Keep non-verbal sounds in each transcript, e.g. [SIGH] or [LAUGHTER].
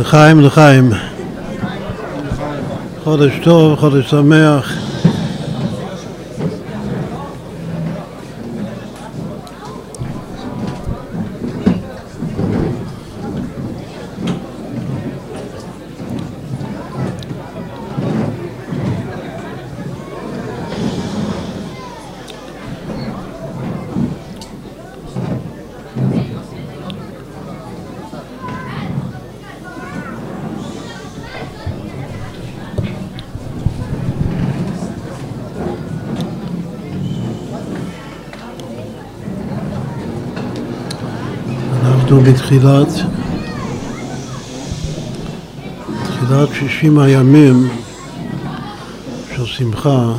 לחיים, לחיים. חודש טוב, חודש שמח. בתחילת תחילת שישים הימים של שמחה,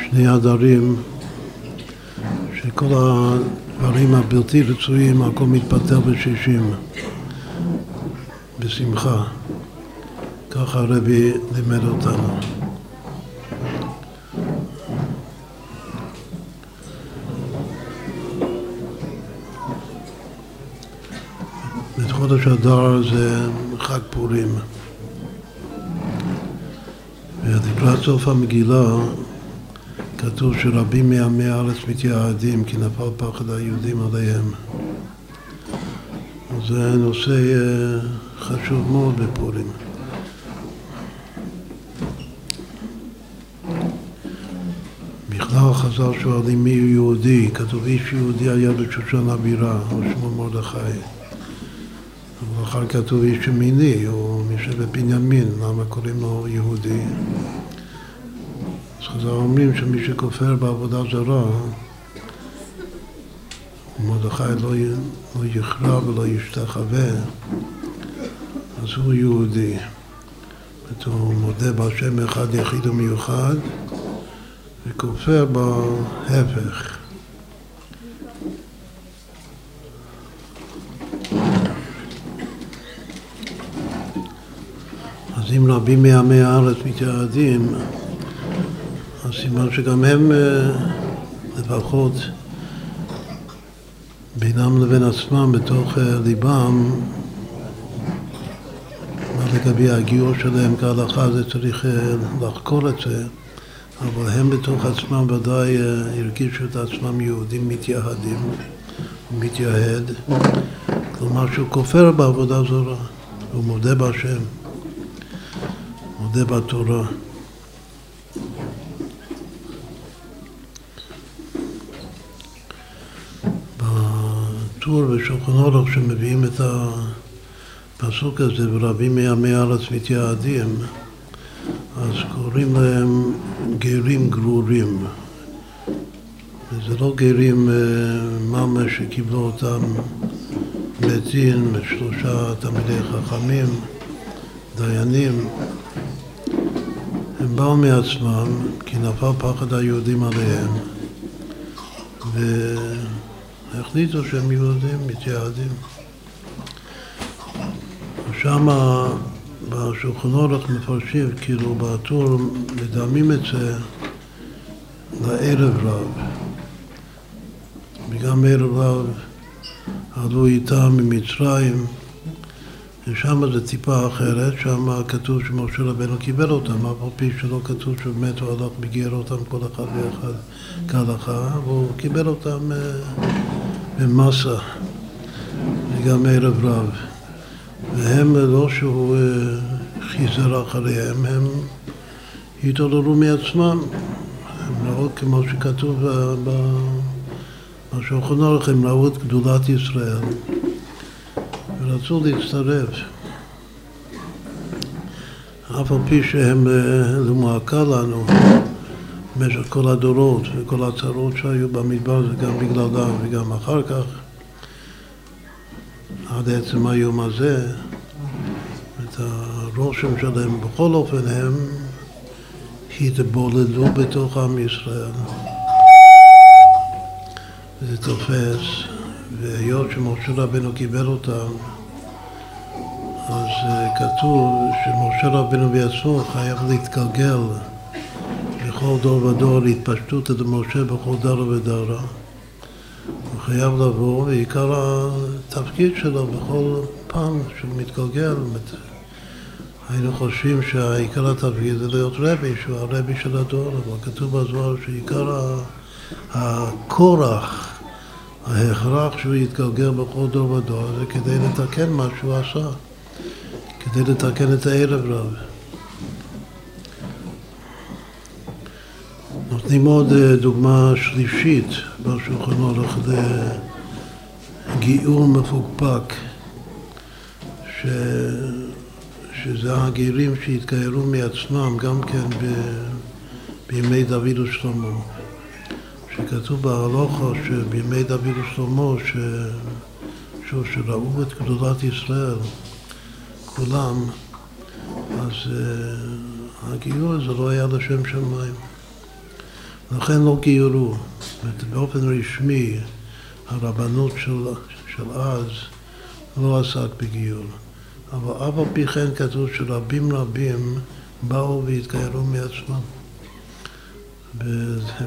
שני הדרים, שכל הדברים הבלתי רצויים, הכל מתפטר בשישים, בשמחה. ככה הרבי לימד אותנו. חודש אדר זה חג פורים. ולקראת סוף המגילה כתוב שרבים מעמי הארץ מתייעדים כי נפל פחד היהודים עליהם. זה נושא אה, חשוב מאוד בפורים. בכלל חז"ל שואלים מי הוא יהודי, כתוב איש יהודי היה בשושן הבירה, או שמו מרדכי. ואחר כתוב איש ימיני, או משבט בנימין, למה קוראים לו יהודי? אז חז"ל אומרים שמי שכופר בעבודה זרה, מרדכי לא, לא יכרע ולא ישתחווה, אז הוא יהודי. זאת הוא מודה בהשם אחד יחיד ומיוחד, וכופר בהפך. אם רבים מעמי הארץ מתייעדים, אז סימן שגם הם לפחות בינם לבין עצמם, בתוך ליבם, מה לגבי הגיור שלהם כהלכה, זה צריך לחקור את זה, אבל הם בתוך עצמם ודאי הרגישו את עצמם יהודים מתייהדים, מתייהד, כלומר שהוא כופר בעבודה זרה, הוא מודה בהשם. מודה בתורה. בטור בשולחן אורוך שמביאים את הפסוק הזה, ורבים מימי הארץ מתייעדים, אז קוראים להם גרים גרורים. וזה לא גרים ממש שקיבלו אותם בית דין ושלושה תלמידי חכמים, דיינים, באו מעצמם, כי נפל פחד היהודים עליהם, והחליטו שהם יהודים, מתייעדים. שם בשולחן אורך מפרשים, כאילו בטור מדמים את זה לערב רב. וגם ערב רב עלו איתם ממצרים ושם זה טיפה אחרת, שם כתוב שמשה רבנו קיבל אותם, אף על פי שלא כתוב שבאמת הוא הלך וגייר אותם כל אחד ואחד כהלכה, והוא קיבל אותם במסה, וגם ערב רב. והם, לא שהוא חיזר אחריהם, הם התעוררו מעצמם. הם ראו כמו שכתוב בשולחן ערוך, הם ראו את גדולת ישראל. ורצו להצטרף. אף על פי שהם למועקה לנו במשך כל הדורות וכל הצרות שהיו במדבר זה גם בגללם וגם אחר כך עד עצם היום הזה את הרושם שלהם בכל אופן הם התבוללו בתוך עם ישראל זה תופס והיות שמשה רבנו קיבל אותם אז כתוב שמשה רבנו בעצמו חייב להתגלגל בכל דור ודור להתפשטות את משה בכל דרה ודרה. הוא חייב לבוא, ועיקר התפקיד שלו בכל פעם שהוא מתגלגל, היינו חושבים שהעיקר התפקיד זה להיות רבי, שהוא הרבי של הדור, אבל כתוב בזוהר שעיקר הכורח, ההכרח שהוא יתגלגל בכל דור ודור, זה כדי לתקן מה שהוא עשה, כדי לתקן את הערב רב. נותנים עוד אה, דוגמה שלישית בשולחן הולך לגיאור מפוקפק, ש... שזה הגרים שהתגיירו מעצמם גם כן ב... בימי דוד ושלמה. שכתוב בהלוכה שבימי דוד ושלמה, ש... שראו את גדולת ישראל, כולם, אז uh, הגיור הזה לא היה לשם שמיים. לכן לא גיורו. באופן רשמי הרבנות של, של אז לא עסק בגיור. אבל אף על פי כן כתוב שרבים רבים באו והתגיירו מעצמם.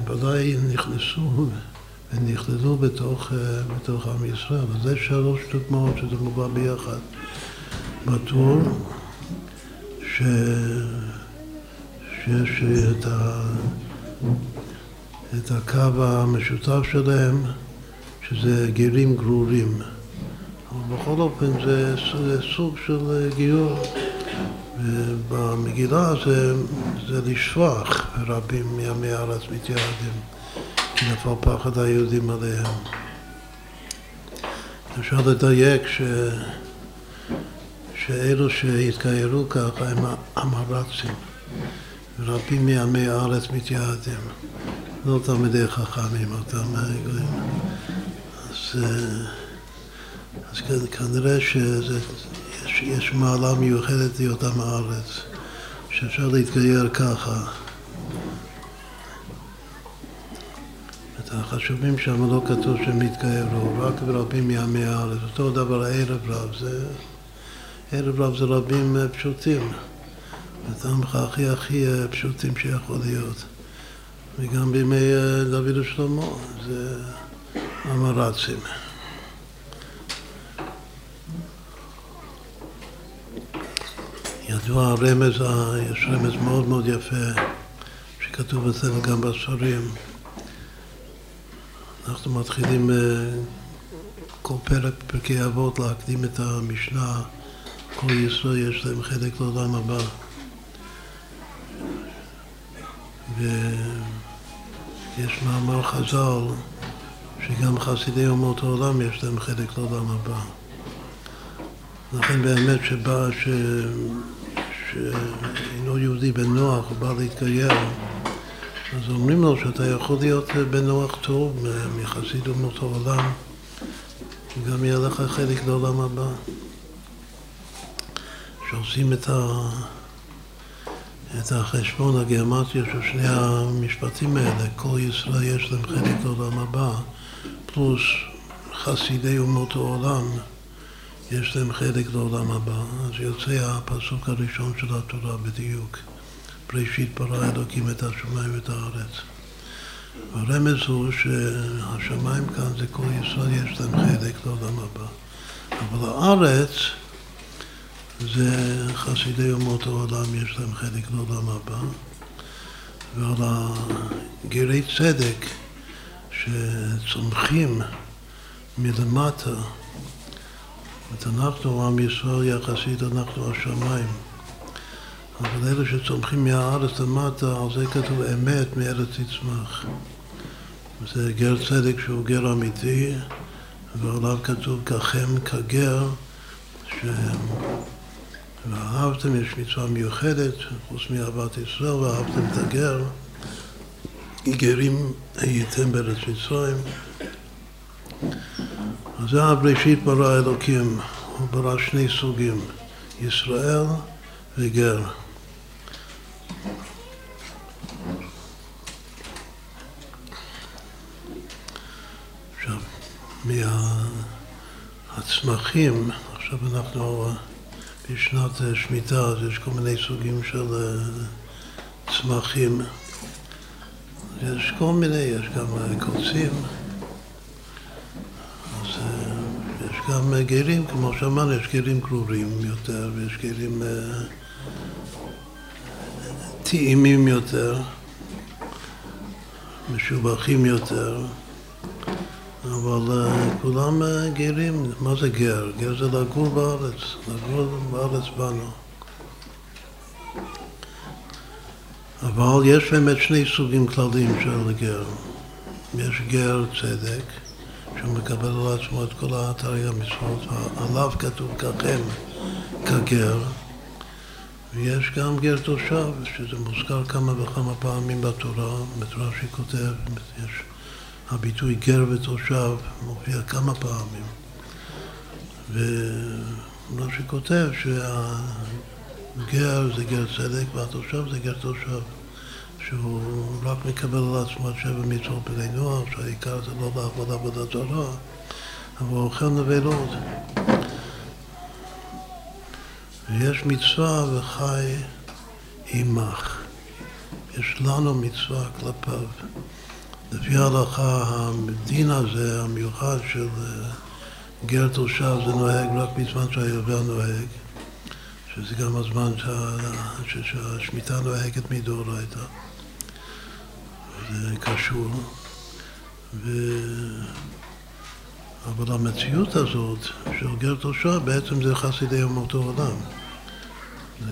וודאי נכנסו ונכללו בתוך, בתוך עם ישראל. אז זה שלוש דוגמאות שזה מובא ביחד. בטור ש... שיש את ה... את הקו המשותף שלהם, שזה גרים גרורים. אבל בכל אופן זה, סוג של גיור. ובמגילה זה, זה לשפוח רבים מימי הארץ מתייעדים, כי נפל פחד היהודים עליהם. אפשר לדייק ש... שאלו שהתגיירו ככה הם המרצים, ורבים מימי הארץ מתייעדים. לא תלמידי חכמים, אותם גויים. אז, אה, אז כנראה שיש מעלה מיוחדת להיותם הארץ, שאפשר להתגייר ככה. החשובים שם לא כתוב שהם התגיירו, רק ברבים מימי הארץ. אותו דבר הערב רב, זה... ערב רב זה רבים אה, פשוטים. אותם הכי הכי אה, פשוטים שיכול להיות. וגם בימי אה, דוד ושלמה, זה המרצים. ידוע הרמז, יש רמז מאוד מאוד יפה שכתוב אצלנו גם בספרים. אנחנו מתחילים כל פרק פרקי אבות להקדים את המשנה, כל ישראל יש להם חלק לעולם הבא. ו... יש מאמר חז"ל שגם חסידי אומות העולם יש להם חלק לעולם הבא. לכן באמת שבא, ש... שאינו יהודי בן נוח, הוא בא להתגייר, אז אומרים לו שאתה יכול להיות בן נוח טוב מחסיד אומות העולם, וגם יהיה לך חלק לעולם הבא. שעושים את ה... את החשבון הגיאומטיה של שני המשפטים האלה, כל ישראל יש להם חלק לעולם הבא, פלוס חסידי אומות העולם יש להם חלק לעולם הבא. אז יוצא הפסוק הראשון של התורה בדיוק. בראשית ברא אלוקים את השמיים ואת הארץ. הרמז הוא שהשמיים כאן זה כל ישראל יש להם חלק לעולם הבא. אבל הארץ זה חסידי אומות העולם, יש להם חלק לעולם הבא. ועל הגרי צדק שצומחים מלמטה, זאת אנחנו, עם ישראל יחסית, אנחנו השמיים. אבל אלה שצומחים מהארץ למטה, על זה כתוב אמת מארץ תצמח. זה גר צדק שהוא גר אמיתי, ועליו כתוב ככם כגר, ש... ואהבתם, יש מצווה מיוחדת, חוץ מאהבת ישראל, ואהבתם את הגר, גרים הייתם בארץ מצרים. אז זה הבראשית ברא אלוקים, הוא ברא שני סוגים, ישראל וגר. עכשיו, מהצמחים, עכשיו אנחנו בשנת אה, שמיטה, אז יש כל מיני סוגים של אה, צמחים. יש כל מיני, יש גם אה, קוצים, אז יש גם גרים, כמו שאמרנו, יש גרים גרורים יותר, ויש גרים טעימים יותר, משובחים יותר. אבל כולם גרים, מה זה גר? גר זה לגור בארץ, לגור בארץ בנו. אבל יש באמת שני סוגים כלליים של גר. יש גר צדק, שהוא מקבל על עצמו את כל האתרי המצוות, עליו כתוב ככם, כגר. ויש גם גר תושב, שזה מוזכר כמה וכמה פעמים בתורה, בתורה שהיא כותב, יש הביטוי גר ותושב מופיע כמה פעמים. ומה שכותב שהגר זה גר צדק והתושב זה גר תושב. שהוא רק מקבל על עצמו את שבע מצוות בני נוער, שהעיקר זה לא לעבוד עבודה זרה, אבל הוא אוכל נבלות. ויש מצווה וחי עמך. יש לנו מצווה כלפיו. לפי ההלכה, הדין הזה, המיוחד של אה, גר תושב, זה נוהג רק בזמן שהיובל נוהג, שזה גם הזמן שהשמיטה נוהגת מדאורייתא. זה קשור. ו... אבל המציאות הזאת של גר תושב בעצם זה חסידי אומות העולם.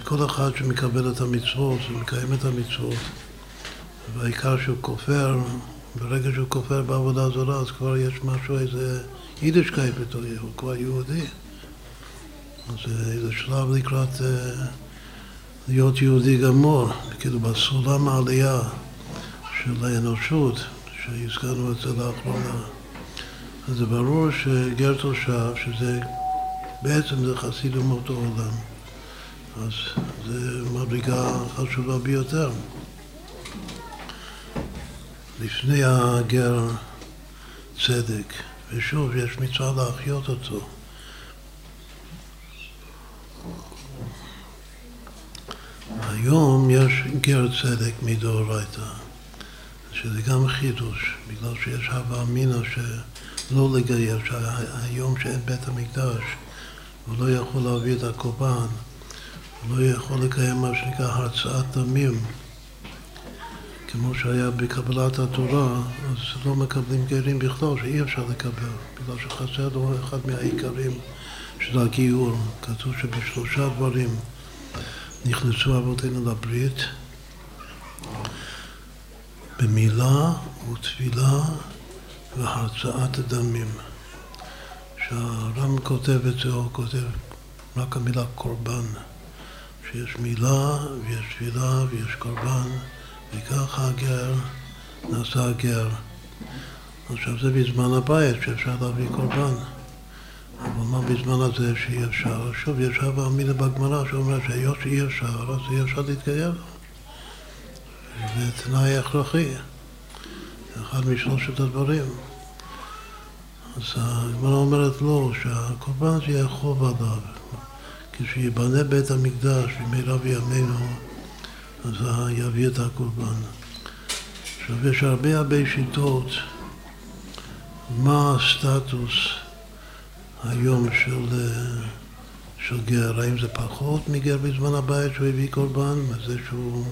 כל אחד שמקבל את המצוות ומקיים את המצוות והעיקר שהוא כופר ברגע שהוא כופר בעבודה זרה, אז כבר יש משהו, איזה יידישקייט בתור הוא כבר יהודי. אז זה שלב לקראת uh, להיות יהודי גמור, כאילו בסולם העלייה של האנושות, שהזכרנו את זה לאחרונה. אז זה ברור שגר תושב, שזה בעצם זה חסיד אומות העולם, אז זה מדרגה חשובה ביותר. לפני הגר צדק, ושוב, יש מצווה להחיות אותו. היום יש גר צדק מדאורייתא, שזה גם חידוש, בגלל שיש הווה אמינא שלא לגייר, שהיום שאין בית המקדש, הוא לא יכול להביא את הקורבן, הוא לא יכול לקיים מה שנקרא הרצאת דמים. כמו שהיה בקבלת התורה, אז לא מקבלים גרים בכלל, שאי אפשר לקבל, בגלל שחסר לו אחד מהעיקרים של הגיור. כתוב שבשלושה דברים נכנסו אבותינו לברית, במילה ותפילה והרצאת דמים. כשהר"ם כותב את זה, הוא כותב רק המילה קורבן, שיש מילה ויש תפילה ויש קורבן וככה הגר נעשה הגר. עכשיו זה בזמן הבית שאפשר להביא קורבן. אבל מה בזמן הזה שאי אפשר? שוב, יש הווה אמינא בגמרא שאומר שהיות שאי אפשר, אז אי אפשר להתגייר. זה תנאי הכרחי, אחד משלושת הדברים. אז הגמרא אומרת לא, שהקורבן הזה יהיה חוב עליו. כשיבנה בית המקדש במהרה בימינו אז יביא את הקורבן. עכשיו, יש הרבה הרבה שיטות מה הסטטוס היום של, של גר, האם זה פחות מגר בזמן הבית שהוא הביא קורבן, מזה שהוא,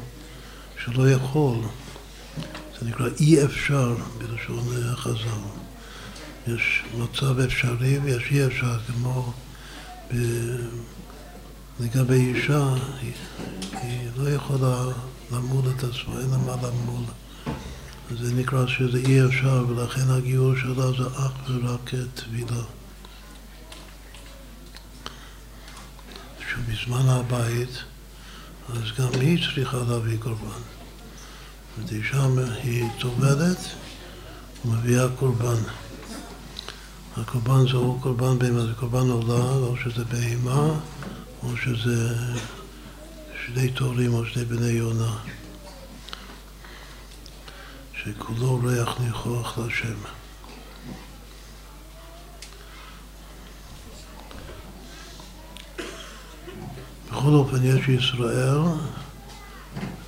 שלא יכול. זה נקרא אי אפשר בלשון חז"ל. יש מצב אפשרי ויש אי אפשר, כמו ב... לגבי אישה, היא, היא לא יכולה למול את עצמה, אין לה מה למול. זה נקרא שזה אי אפשר, ולכן הגיור שלה זה אך ורק טבילה. שבזמן הבית, אז גם היא צריכה להביא קורבן. זאת אישה היא טובלת ומביאה קורבן. הקורבן זה או קורבן בהמה, זה קורבן עולה, או שזה בהמה, או שזה שני תורים או שני בני יונה, שכולו ריח ניחוח להשם. בכל אופן יש ישראל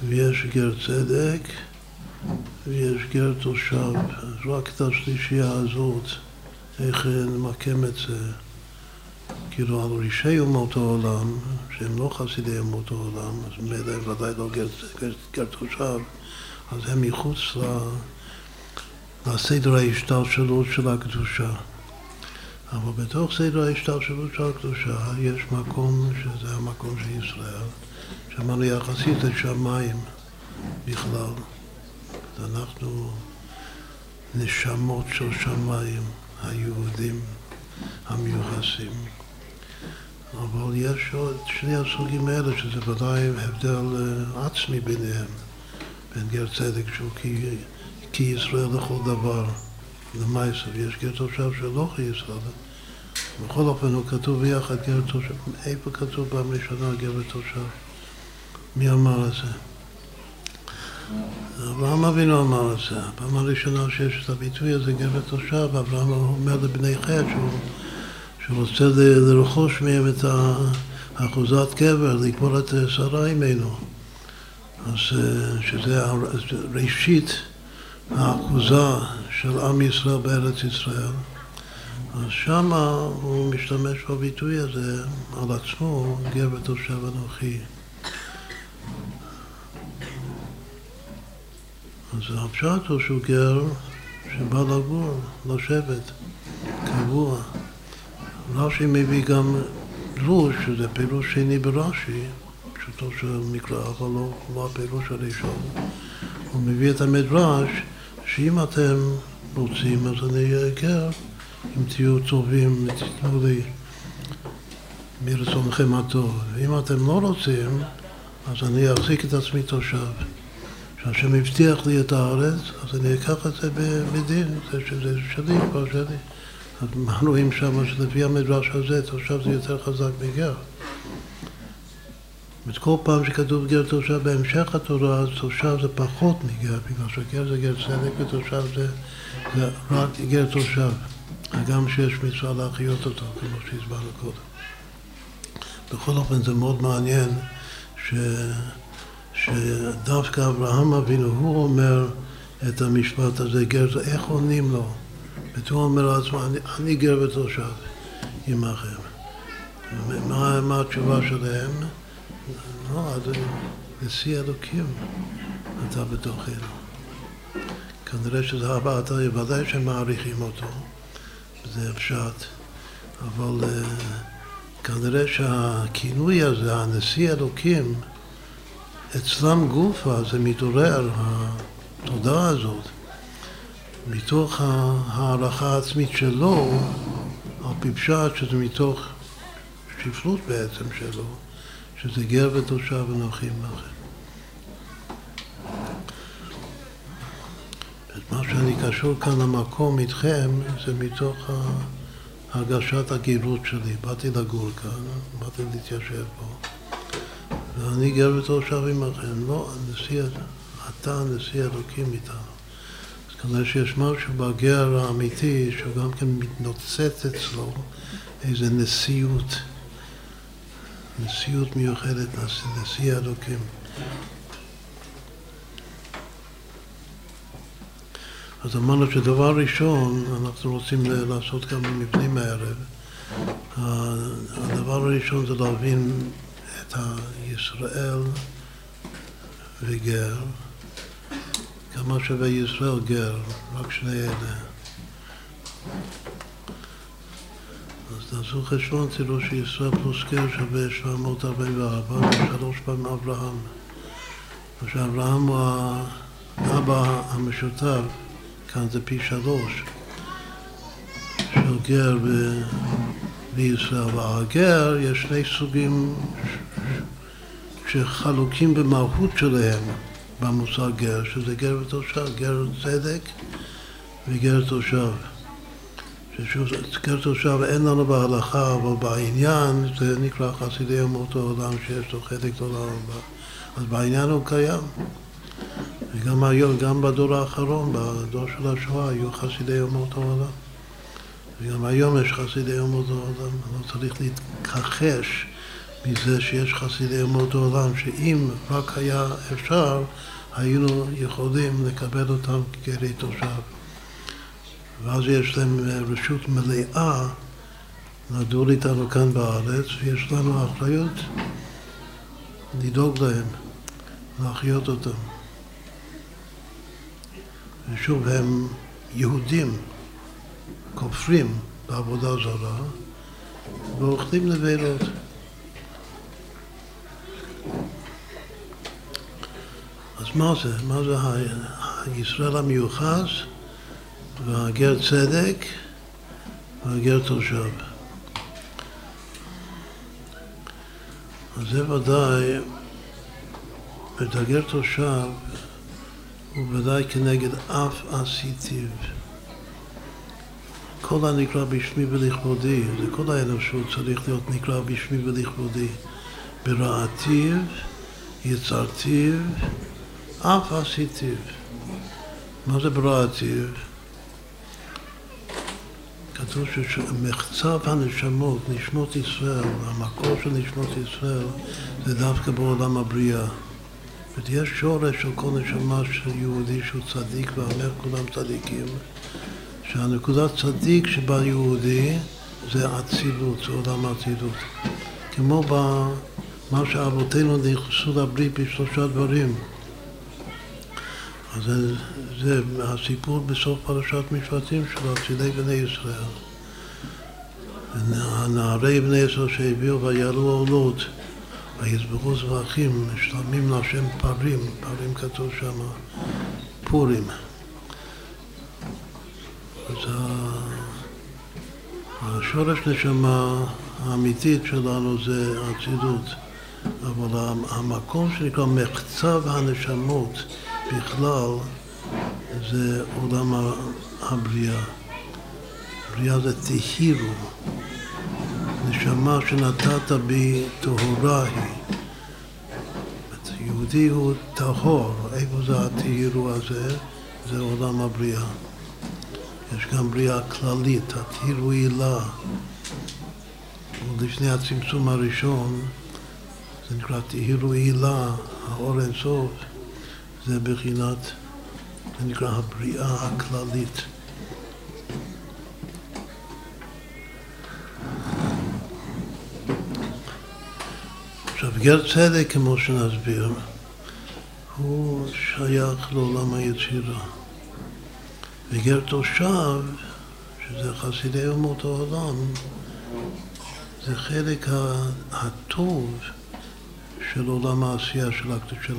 ויש גר צדק ויש גר תושב. רק את השלישייה הזאת, איך נמקם את זה. כאילו על רישי אומות העולם, שהם לא חסידי אומות העולם, אז מילא ודאי לא גר, גר, גר תושב, אז הם מחוץ לסדר ההשתלשלות של הקדושה. אבל בתוך סדר ההשתלשלות של הקדושה יש מקום שזה המקום של ישראל, שאמרנו יחסית לשמיים בכלל. אנחנו נשמות של שמיים, היהודים המיוחסים. אבל יש עוד שני הסוגים האלה, שזה ודאי הבדל אה, עצמי ביניהם, בין גר צדק שהוא כי, כי ישראל לכל דבר, למעשה, ויש גר תושב שלא כי ישראל. בכל אופן הוא כתוב ביחד גר תושב, איפה כתוב פעם ראשונה גר ותושב? מי אמר את זה? אברהם אבינו אמר את זה, הפעם הראשונה שיש את הביטוי הזה, גר ותושב, אברהם אומר לבני חטא שהוא שרוצה לרכוש מהם את האחוזת קבר, לקבור את שרה אימנו. אז אה, שזה ראשית האחוזה של עם ישראל בארץ ישראל. אז שמה הוא משתמש בביטוי הזה על עצמו, גר ותושב אנוכי. אז הפשט הוא שהוא גר שבא לגור, לשבת, קבוע. רש"י מביא גם דרוש, שזה פירוש שני ברש"י, פשוטו של מקרא, אבל לא, לא הפירוש הראשון. הוא מביא את המדרש, שאם אתם רוצים, אז אני אגר, אם תהיו טובים ותיתנו לי מרצונכם הטוב. ואם אתם לא רוצים, אז אני אחזיק את עצמי תושב. כשהשם הבטיח לי את הארץ, אז אני אקח את זה בדין, זה שזה שלי, כבר שלי. מה רואים שם שלפי המדרש הזה תושב זה יותר חזק מגר. זאת כל פעם שכתוב גר תושב בהמשך התורה, אז תושב זה פחות מגר, בגלל שגר זה גר צדק ותושב זה, זה רק גר תושב. הגם שיש מצווה להחיות אותו, כמו שהסברנו קודם. בכל אופן זה מאוד מעניין ש, שדווקא אברהם אבינו, הוא אומר את המשפט הזה, גר, איך עונים לו? והוא אומר לעצמו, אני, אני גר ותושב עמכם. מה, מה התשובה שלהם? לא, אדוני, נשיא אלוקים אתה בתוכנו. כנראה שזה הבא, אתה ודאי שהם מעריכים אותו, זה הפשט, אבל uh, כנראה שהכינוי הזה, הנשיא אלוקים, אצלם גופה זה מתעורר, התודעה הזאת. מתוך ההערכה העצמית שלו, על פי פשט, שזה מתוך שפלות בעצם שלו, שזה גר ותושב ונוחים לכם. את מה שאני קשור כאן למקום איתכם, זה מתוך הרגשת הגירות שלי. באתי לגור כאן, באתי להתיישב פה, ואני גר ותושב עמכם. לא, הנשיא, אתה נשיא אלוקים איתנו. כנראה שיש משהו בגר האמיתי שהוא גם כן מתנוצץ אצלו איזה נשיאות, נשיאות מיוחדת, נשיא אלוקים. אז אמרנו שדבר ראשון, אנחנו רוצים לעשות כמה מבנים הערב. הדבר הראשון זה להבין את הישראל וגר. כמה שווה ישראל גר, רק שני אלה. אז תעשו חשבון, תראו שישראל פלוס גר שווה 744, ושלוש פעמים אברהם. ושאברהם הוא האבא המשותף, כאן זה פי שלוש, של גר ב... בישראל. והגר, יש שני סוגים שחלוקים במהות שלהם. במושג גר, שזה גר ותושב, גר צדק וגר תושב. גר תושב אין לנו בהלכה, אבל בעניין זה נקרא חסידי אומות העולם שיש לו חלק גדולה אז בעניין הוא קיים. וגם היום, גם בדור האחרון, בדור של השואה, היו חסידי אומות העולם. וגם היום יש חסידי אומות העולם. לא צריך להתכחש מזה שיש חסידי אומות העולם, שאם רק היה אפשר, היינו יכולים לקבל אותם כגרי תושב. ואז יש להם רשות מלאה נדור איתנו כאן בארץ, ויש לנו אחריות לדאוג להם, להחיות אותם. ושוב, הם יהודים, כופרים בעבודה זרה, ואוכלים נבלות. אז מה זה? מה זה הישראל המיוחס והגר צדק והגר תושב? אז זה ודאי, את הגר תושב הוא ודאי כנגד אף עשיתיו. כל הנקרא בשמי ולכבודי, זה כל האנושות צריך להיות נקרא בשמי ולכבודי. ברעתיו, יצרתיו, אף עשיתיו. מה זה ברעתיו? כתוב שמחצב הנשמות, נשמות ישראל, המקור של נשמות ישראל, זה דווקא בעולם הבריאה. זאת יש שורש של כל נשמה של יהודי שהוא צדיק, ואומר כולם צדיקים, שהנקודת צדיק שבה יהודי זה אצילות, זה עולם האצילות. כמו במה שאבותינו נכנסו לברית בשלושה דברים. אז זה, זה הסיפור בסוף פרשת משפטים של אצילי בני ישראל. הנערי בני ישראל שהביאו ויעלו עולות ויזבחו זבחים, משלמים להשם פרים, פרים כתוב שם, פורים. אז השורש נשמה האמיתית שלנו זה אצילות, אבל המקום שנקרא מחצב הנשמות בכלל זה עולם הבריאה. בריאה זה תהירו. נשמה שנתת בי טהורה היא. יהודי הוא טהור, איפה זה הטהירו הזה? זה עולם הבריאה. יש גם בריאה כללית, הטהירו הילה. לפני הצמצום הראשון, זה נקרא טהירו הילה, האור אינסוף, זה בחינת, זה נקרא הבריאה הכללית. עכשיו, גר צדק, כמו שנסביר, הוא שייך לעולם היצירה. וגר תושב, שזה חסידי אומות העולם, זה חלק הטוב של עולם העשייה של, של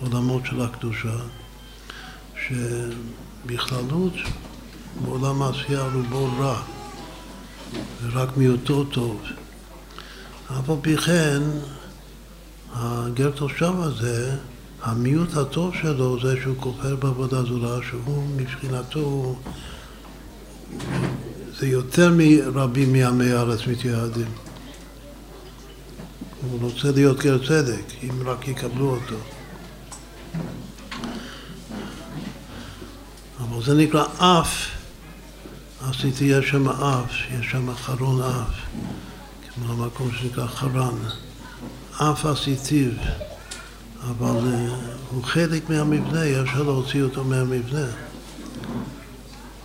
העולמות של הקדושה, שבכללות בעולם העשייה רובו רע, ורק מיעוטו טוב. אף על פי כן, הגר תושב הזה, המיעוט הטוב שלו זה שהוא כופר בעבודה זולה, שהוא מבחינתו, זה יותר מרבים מעמי הארץ מתייעדים. הוא רוצה להיות גר צדק, אם רק יקבלו אותו. אבל זה נקרא אף, עשיתי, יש שם אף, יש שם חרון אף. במקום שנקרא חרן. אף עשיתיו, אבל uh, הוא חלק מהמבנה, אי אפשר להוציא אותו מהמבנה.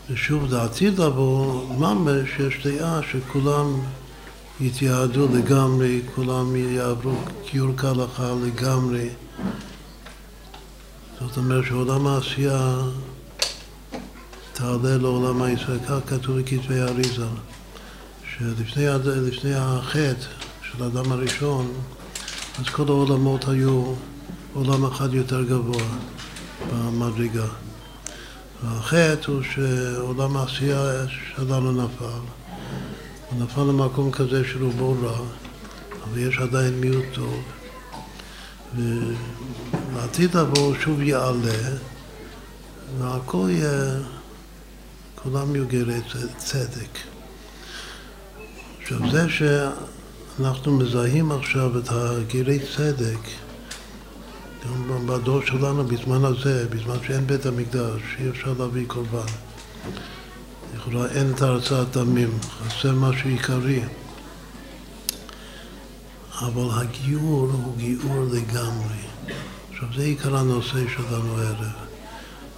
ושוב, דעתי לבוא, ממש יש דעה שכולם יתייעדו לגמרי, כולם יעברו גיור כהלכה לגמרי. זאת אומרת שעולם העשייה תעלה לעולם הישראל, כך כתוב בכתבי אריזה. שלפני החטא של האדם הראשון, אז כל העולמות היו עולם אחד יותר גבוה במדרגה. והחטא הוא שעולם העשייה שלנו נפל. הוא נפל למקום כזה שרובו רע, אבל יש עדיין מיעוט טוב. ולעתיד לבוא שוב יעלה, והכל יהיה, כולם יהיו גרי צדק. עכשיו זה שאנחנו מזהים עכשיו את הגירי צדק, גם בדור שלנו בזמן הזה, בזמן שאין בית המקדש, אי אפשר להביא קורבן. לכאורה אין את הרצאת דמים, חסר משהו עיקרי. אבל הגיור הוא גיור לגמרי. עכשיו זה עיקר הנושא שלנו הערב.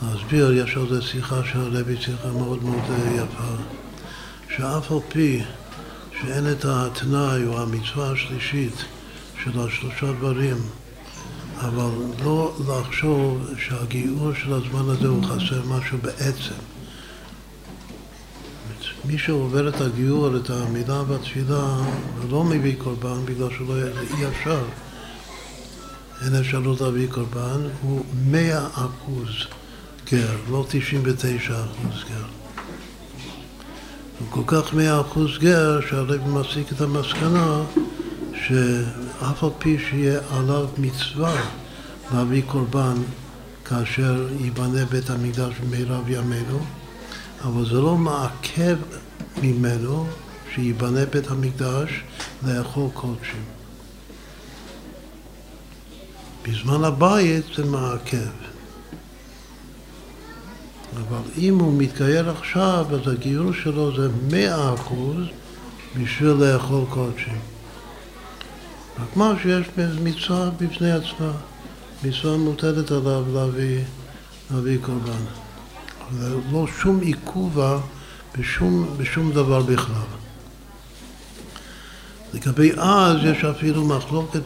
להסביר, יש על זה שיחה של הרבי, שיחה מאוד מאוד יפה, שאף על פי שאין את התנאי או המצווה השלישית של השלושה דברים, אבל לא לחשוב שהגיור של הזמן הזה הוא חסר משהו בעצם. מי שעובר את הגיור, את המילה והתפילה, ולא מביא קורבן בגלל שלא אי אפשר, אין אפשרות להביא קורבן, הוא מאה אחוז גר, לא תשעים ותשע אחוז גר. הוא כל כך מאה אחוז גר, שהרב מסיק את המסקנה שאף על פי שיהיה עליו מצווה להביא קורבן כאשר ייבנה בית המקדש במהרה בימינו, אבל זה לא מעכב ממנו שייבנה בית המקדש לאכול קודשים. בזמן הבית זה מעכב. אבל אם הוא מתגייר עכשיו, אז הגיור שלו זה מאה אחוז בשביל לאכול קודשים. רק מה שיש מצווה בפני עצמה, מצווה מוטלת עליו להביא, להביא קורבן. לא שום עיכובה בשום, בשום דבר בכלל. לגבי אז יש אפילו מחלוקת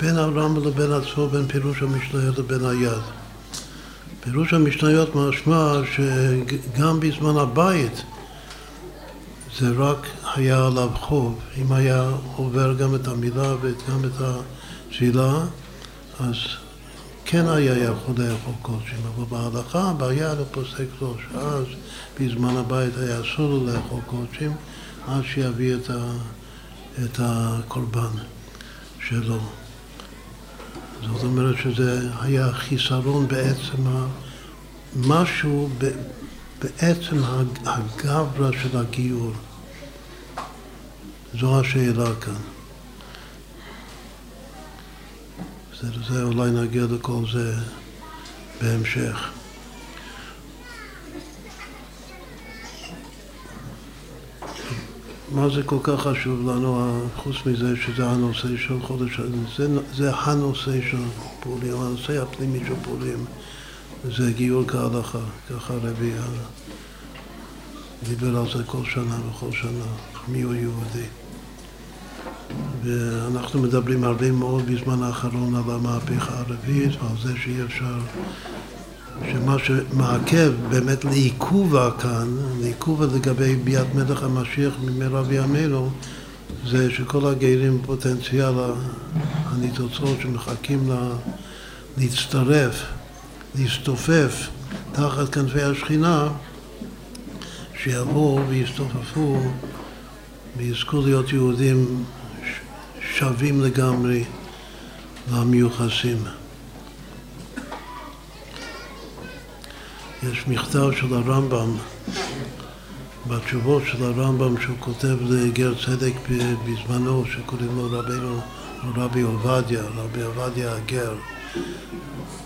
בין הרמב"ם לבין עצמו, בין פירוש המשניות לבין היד. פירוש המשניות משמע שגם בזמן הבית זה רק היה עליו חוב. אם היה עובר גם את המילה וגם את התפילה, אז כן היה יכול לאכול קודשים, אבל בהלכה ביד הוא פוסק לו שאז בזמן הבית היה אסור לו לאכול קודשים עד שיביא את, ה, את הקורבן שלו. זאת אומרת שזה היה חיסרון בעצם משהו בעצם הגברה של הגיור. זו השאלה כאן. בסדר, זה אולי נגיע לכל זה בהמשך. מה זה כל כך חשוב לנו, חוץ מזה שזה הנושא של חודש, זה, זה הנושא של פורים, הנושא הפנימי של פורים, זה גיור כהלכה, ככה רבי דיבר על זה כל שנה וכל שנה, מי הוא יהודי. ואנחנו מדברים הרבה מאוד בזמן האחרון על המהפכה הרביעית ועל זה שאי אפשר, שמה שמעכב באמת לעיכובה כאן, לעיכובה לגבי ביאת מלך המשיח ממרב בימינו, זה שכל הגרים פוטנציאל הניצוצות שמחכים לה, להצטרף, להסתופף תחת כנפי השכינה, שיבואו ויסתופפו ויזכו להיות יהודים שווים לגמרי למיוחסים. יש מכתב של הרמב"ם, בתשובות של הרמב"ם שהוא כותב לגר צדק בזמנו, שקוראים לו רבינו, רבי עובדיה, רבי עובדיה הגר,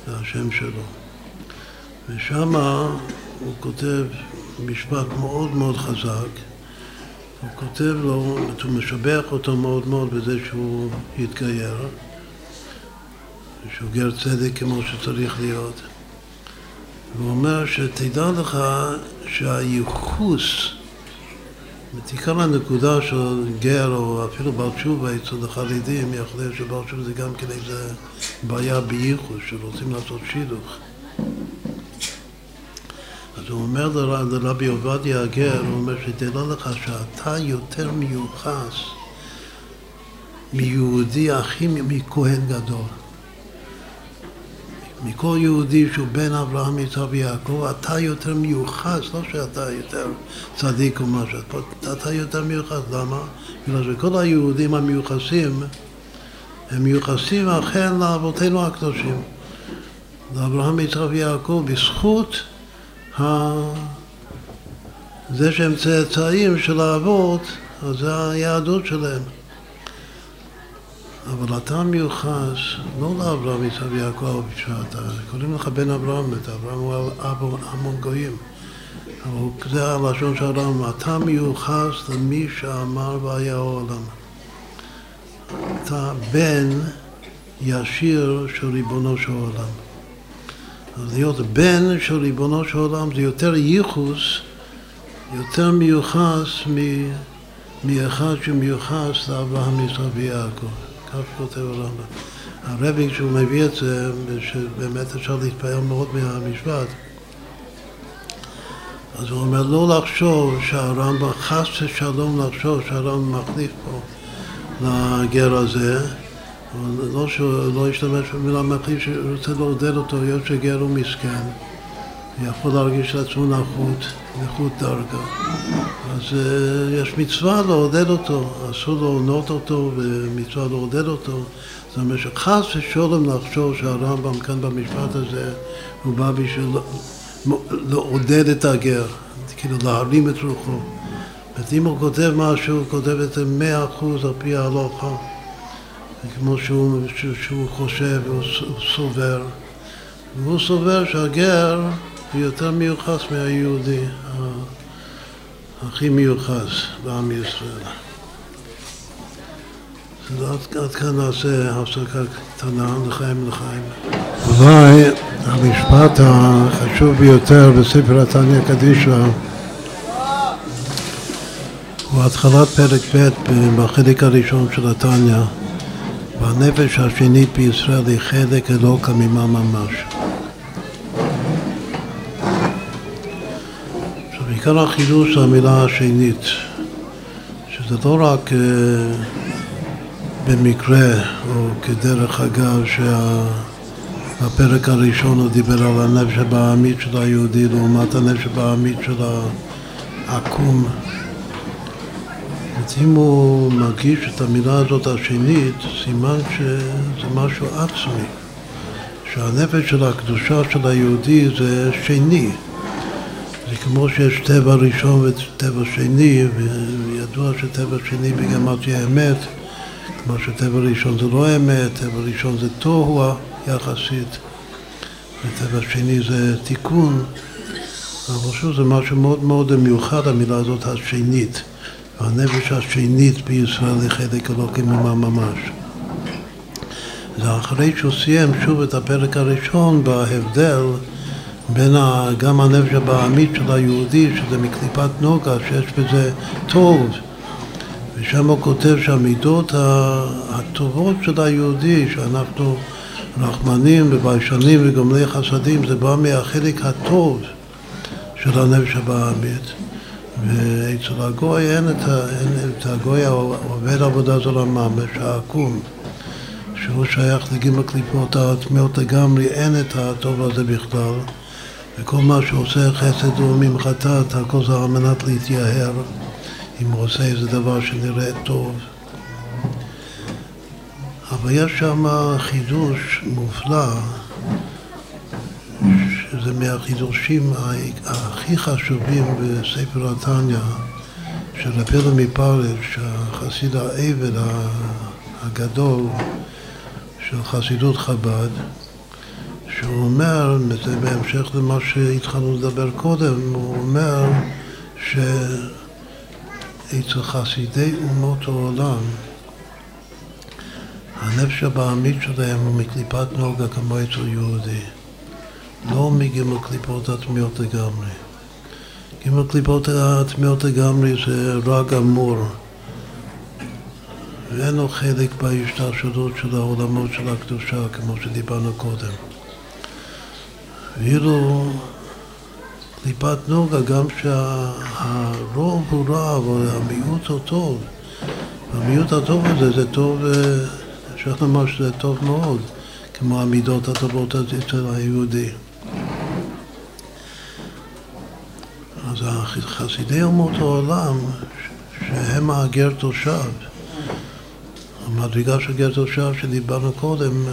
זה השם שלו. ושם הוא כותב משפט מאוד מאוד חזק, הוא כותב לו, הוא משבח אותו מאוד מאוד בזה שהוא התגייר, שהוא גר צדק כמו שצריך להיות. והוא אומר שתדע לך שהייחוס, תיקח לנקודה של גר או אפילו בעל תשובה אצל החרדים, יכול להיות שבעל תשובה זה גם כן איזה בעיה בייחוס, שרוצים לעשות שידוך. אז הוא אומר לרבי עובדיה הגר, הוא אומר שתדע לך שאתה יותר מיוחס מיהודי הכי מכהן גדול. מכל יהודי שהוא בן אברהם, יצחק ויעקב, אתה יותר מיוחס, לא שאתה יותר צדיק או משהו, אתה יותר מיוחס, למה? בגלל שכל היהודים המיוחסים, הם מיוחסים אכן לאבותינו הקדושים, לאברהם, יצחק ויעקב, בזכות זה שהם צאצאים של האבות, אז זה היהדות שלהם. אבל אתה מיוחס לא לאברהם, יצחק ויעקב, שאתה, קוראים לך בן אברהם, את אברהם הוא אבו המון גויים. אבל זה הלשון של הרמב"ם, אתה מיוחס למי שאמר והיה העולם. אתה בן ישיר של ריבונו של עולם. להיות בן של ריבונו של עולם זה יותר ייחוס, יותר מיוחס מאחד שמיוחס לאברהם, ישראל ויעקב. כך כותב הרמב"ם. הרבי, כשהוא מביא את זה, שבאמת אפשר להתפעל מאוד מהמשפט, אז הוא אומר לא לחשוב שהרמב"ם, חס ושלום לחשוב שהרמב"ם מחליף פה לגר הזה, לא שהוא לא ישתמש במילה מחליף, שהוא רוצה לעודד אותו, היות שגר הוא מסכן, יכול להרגיש לעצמו נחות, נכות דרגה. אז uh, יש מצווה לעודד אותו, אסור לעונות אותו ומצווה לעודד אותו. זאת אומרת שחס ושלום לחשוב שהרמב"ם כאן במשפט הזה הוא בא בשביל לעודד את הגר, כאילו להרים את רוחו. אם הוא כותב משהו, הוא כותב את זה מאה אחוז על פי ההלוכה, כמו שהוא, שהוא, חושב, הוא סובר. והוא סובר שהגר הוא יותר מיוחס מהיהודי, הכי מיוחס בעם ישראל. אז עד כאן נעשה הפסקה קטנה לחיים לחיים. אולי המשפט החשוב ביותר בספר התניא קדישא הוא התחלת פרק ב' בחלק הראשון של התניא והנפש השנית בישראל היא חלק אלוקא ממה ממש. עכשיו עיקר החידוש זה המילה השנית שזה לא רק uh, במקרה או כדרך אגב שה... בפרק הראשון הוא דיבר על הנפש הבעמית של היהודי לעומת הנפש הבעמית של העקום. אם הוא מרגיש את המילה הזאת השנית, סימן שזה משהו עצמי. שהנפש של הקדושה של היהודי זה שני. זה כמו שיש טבע ראשון וטבע שני, וידוע שטבע שני בגמטיה אמת, כמו שטבע ראשון זה לא אמת, טבע ראשון זה תוהו. יחסית, וטבע שני זה תיקון, אבל שוב זה משהו מאוד מאוד מיוחד, המילה הזאת השנית. הנפש השנית בישראל היא חלק אלוקים ממה ממש. זה אחרי שהוא סיים שוב את הפרק הראשון בהבדל בין גם הנפש הבעמית של היהודי, שזה מקליפת נוגה, שיש בזה טוב, ושם הוא כותב שהמידות הטובות של היהודי, שאנחנו רחמנים וביישנים וגומלי חסדים, זה בא מהחלק הטוב של הנפש הבעמית. ואצל הגוי אין את, אין את הגוי העובד עבודה זולה ממש, העקום, שהוא שייך לגימל קליפות הטמאות לגמרי, אין את הטוב הזה בכלל. וכל מה שעושה חסד הוא ממחטאת, הכל זה על מנת להתייהר, אם הוא עושה איזה דבר שנראה טוב. אבל יש שם חידוש מופלא, שזה מהחידושים הכי חשובים בספר התניא, של רבי מפרל, שהחסיד העבד הגדול של חסידות חב"ד, שהוא אומר, בהמשך למה שהתחלנו לדבר קודם, הוא אומר שאצל חסידי אומות העולם הנפש הבעמית שלהם הוא מקליפת נוגה כמו אצל יהודי. לא מגימל קליפות הטמיות לגמרי. גימל קליפות הטמיות לגמרי זה רע גמור. ואין לו חלק בהשתלשלות של העולמות של הקדושה, כמו שדיברנו קודם. ואילו קליפת נוגה, גם שהרוב הוא רע, אבל המיעוט הוא טוב. המיעוט הטוב הזה זה טוב אה, אפשר לומר שזה טוב מאוד, כמו המידות הטובות אצל היהודי. אז חסידי אומות העולם, שהם הגר תושב, המדרגה של גר תושב שדיברנו קודם,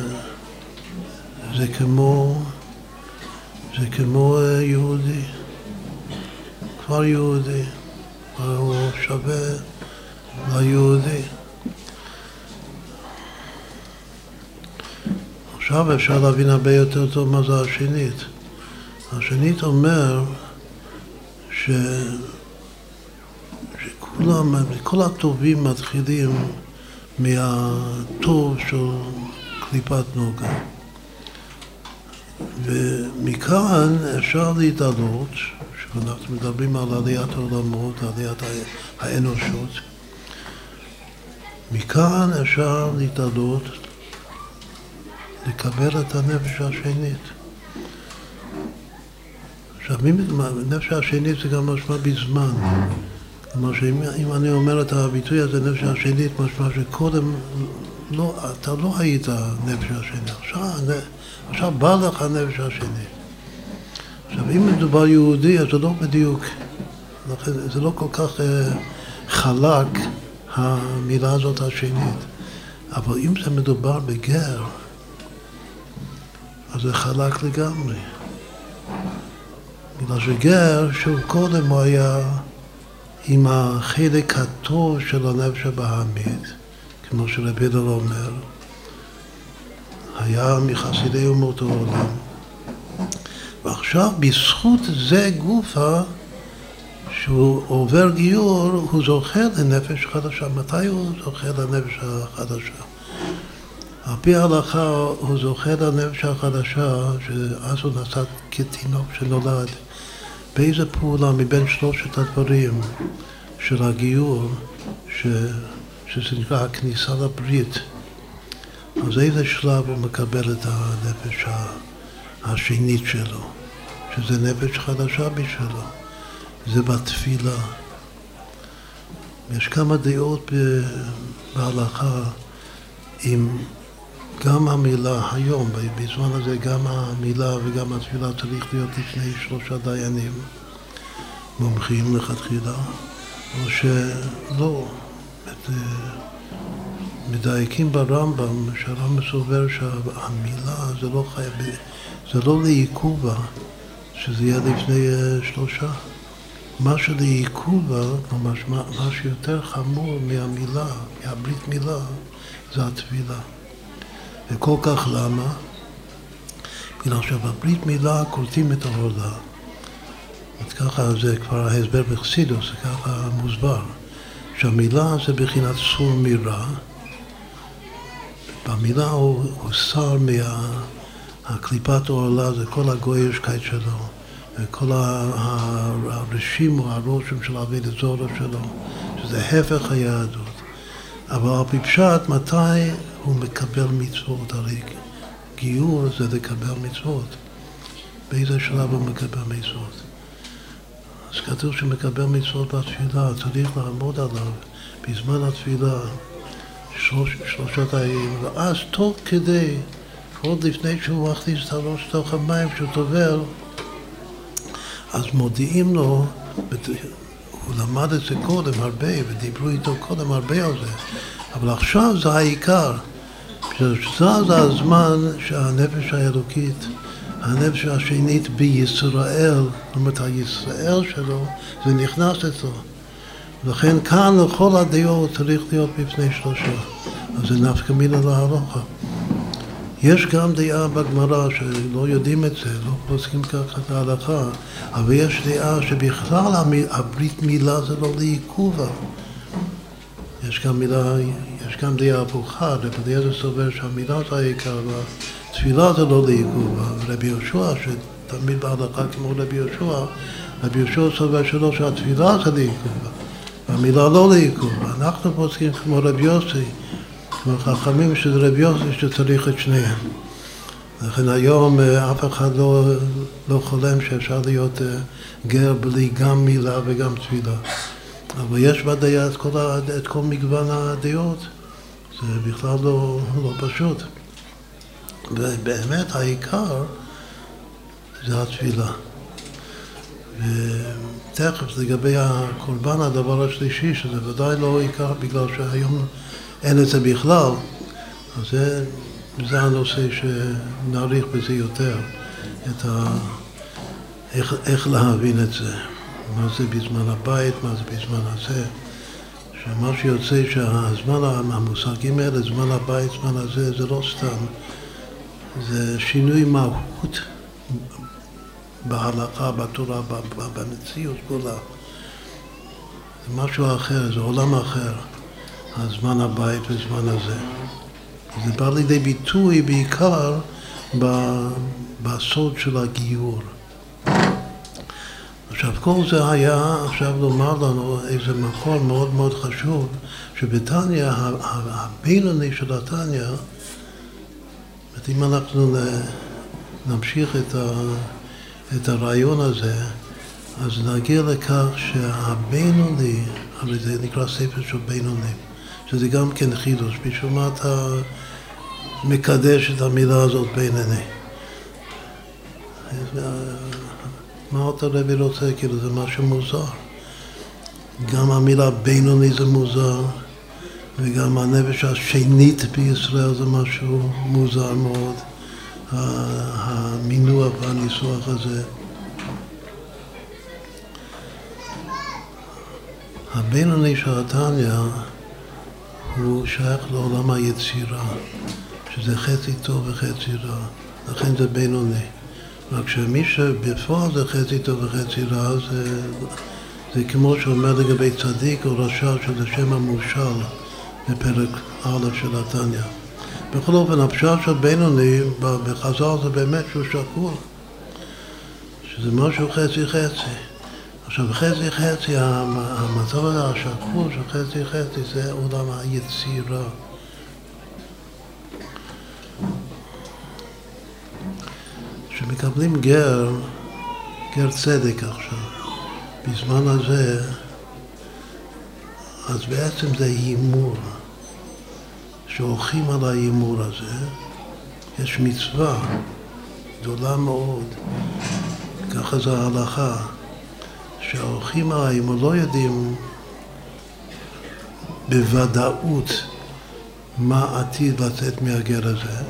זה כמו, זה כמו אה, יהודי, כבר יהודי, הוא שווה ליהודי. עכשיו אפשר להבין הרבה יותר טוב מה זה השנית. השנית אומר ש... שכולם, כל הטובים מתחילים מהטוב של קליפת נוגה. ומכאן אפשר להתעלות, כשאנחנו מדברים על עליית העולמות, עליית האנושות, מכאן אפשר להתעלות, לקבל את הנפש השנית. עכשיו, הנפש השנית זה גם משמע בזמן. כלומר שאם אני אומר את הביטוי הזה, נפש השנית, משמע שקודם לא, אתה לא היית נפש השני, עכשיו, עכשיו בא לך הנפש השני. עכשיו, אם מדובר יהודי, אז זה לא בדיוק, זה לא כל כך אה, חלק, המילה הזאת השנית. אבל אם זה מדובר בגר, אז זה חלק לגמרי. בגלל שגר, שוב קודם הוא היה עם החלק הטוב של הנפש הבהמית, כמו שרבי דל אומר, היה מחסידי אומות העולם. ועכשיו בזכות זה גופה שהוא עובר גיור, הוא זוכה לנפש חדשה. מתי הוא זוכה לנפש החדשה? על פי ההלכה הוא זוכה לנפש החדשה, שאז הוא נעשה כתינוק שנולד. באיזה פעולה מבין שלושת הדברים של הגיור, ש, שזה נקרא הכניסה לברית, אז איזה שלב הוא מקבל את הנפש השנית שלו, שזה נפש חדשה בשבילו, זה בתפילה. יש כמה דעות בהלכה אם גם המילה היום, בזמן הזה גם המילה וגם התפילה צריך להיות לפני שלושה דיינים מומחים לכתחילה, או שלא. את, מדייקים ברמב"ם, שהרמב"ם סובר שהמילה זה לא חייב, זה לא לעיכובה, שזה יהיה לפני שלושה. מה שלעיכובה, ממש מה שיותר חמור מהמילה, מהברית מילה, זה התפילה. וכל כך למה? בגלל שבברית מילה קולטים את ההורדה. אז ככה זה כבר ההסבר בחסידוס, זה ככה מוסבר. שהמילה זה בחינת סור מרע. במילה הוא, הוא שר מהקליפת העולה, זה כל הגוישקייט שלו, וכל הרשים או הרושם של אבי זורה שלו, שזה הפך היהדות. אבל על פי פשט, מתי הוא מקבל מצוות, הרי גיור זה לקבל מצוות. באיזה שלב הוא מקבל מצוות? אז כתוב שמקבל מצוות בתפילה, צריך לעמוד עליו בזמן התפילה שלוש, שלושות הימים, ואז תוך כדי, עוד לפני שהוא מכניס את הראש לתוך המים שהוא טובל, אז מודיעים לו, הוא למד את זה קודם הרבה, ודיברו איתו קודם הרבה על זה, אבל עכשיו זה העיקר. שזה הזמן שהנפש האלוקית, הנפש השנית בישראל, זאת אומרת הישראל שלו, זה נכנס אצלו. לכן כאן לכל הדעות צריך להיות בפני שלושה. אז זה נפקא מינה להלכה. יש גם דעה בגמרא שלא יודעים את זה, לא פוסקים ככה את ההלכה, אבל יש דעה שבכלל הברית מילה זה לא לעיכובה. יש גם מילה, גם דעה הפוכה, רבי אליעזר סובר שהמילה זה העיקר, והתפילה זה לא לעיכוב, ורבי יהושע, שתמיד בהלכה כמו רבי יהושע, רבי יהושע סובר שלא שהתפילה זה לעיכוב, והמילה לא לעיכוב. אנחנו פוסקים כמו רבי יוסי, כמו חכמים שזה רבי יוסי שצריך את שניהם. לכן היום אה, אף אחד לא, לא חולם שאפשר להיות אה, גר בלי גם מילה וגם תפילה. אבל יש בדעה את כל, את כל מגוון הדעות, זה בכלל לא, לא פשוט. ובאמת העיקר זה התפילה. ותכף לגבי הקורבן, הדבר השלישי, שזה ודאי לא עיקר בגלל שהיום אין את זה בכלל, אז זה, זה הנושא שנעריך בזה יותר, את ה, איך, איך להבין את זה. מה זה בזמן הבית, מה זה בזמן הזה. שמה שיוצא שהזמן, המושגים האלה, זמן הבית, זמן הזה, זה לא סתם, זה שינוי מהות בהלכה, בתורה, במציאות כולה. זה משהו אחר, זה עולם אחר, הזמן הבית וזמן הזה. זה בא לידי ביטוי בעיקר בסוד של הגיור. עכשיו, כל זה היה עכשיו לומר לנו איזה מקום מאוד מאוד חשוב, שבתניא, הבינוני של התניא, אם אנחנו נמשיך את, ה, את הרעיון הזה, אז נגיע לכך שהבינוני, הרי זה נקרא ספר של בינוני, שזה גם כן חידוש, בשביל מה אתה מקדש את המילה הזאת בינוני? מה אתה רבי רוצה? כאילו זה משהו מוזר. גם המילה בינוני זה מוזר, וגם הנפש השנית בישראל זה משהו מוזר מאוד, המינוח והניסוח הזה. הבינוני של התניא הוא שייך לעולם היצירה, שזה חצי טוב וחצי רע, לכן זה בינוני. רק שמי שבפועל זה חצי טוב וחצי רע, זה, זה כמו שאומר לגבי צדיק או רשע, שזה שם המושל בפרק א' של התניא. בכל אופן, הפשט של בינוני בחז"ל זה באמת שהוא שקול, שזה משהו חצי חצי. עכשיו חצי חצי, המצב הזה, השקול של חצי חצי זה עולם היצירה. כשמקבלים גר, גר צדק עכשיו, בזמן הזה, אז בעצם זה הימור, שהולכים על ההימור הזה, יש מצווה גדולה מאוד, ככה זה ההלכה, שההולכים על ההימור לא יודעים בוודאות מה עתיד לצאת מהגר הזה,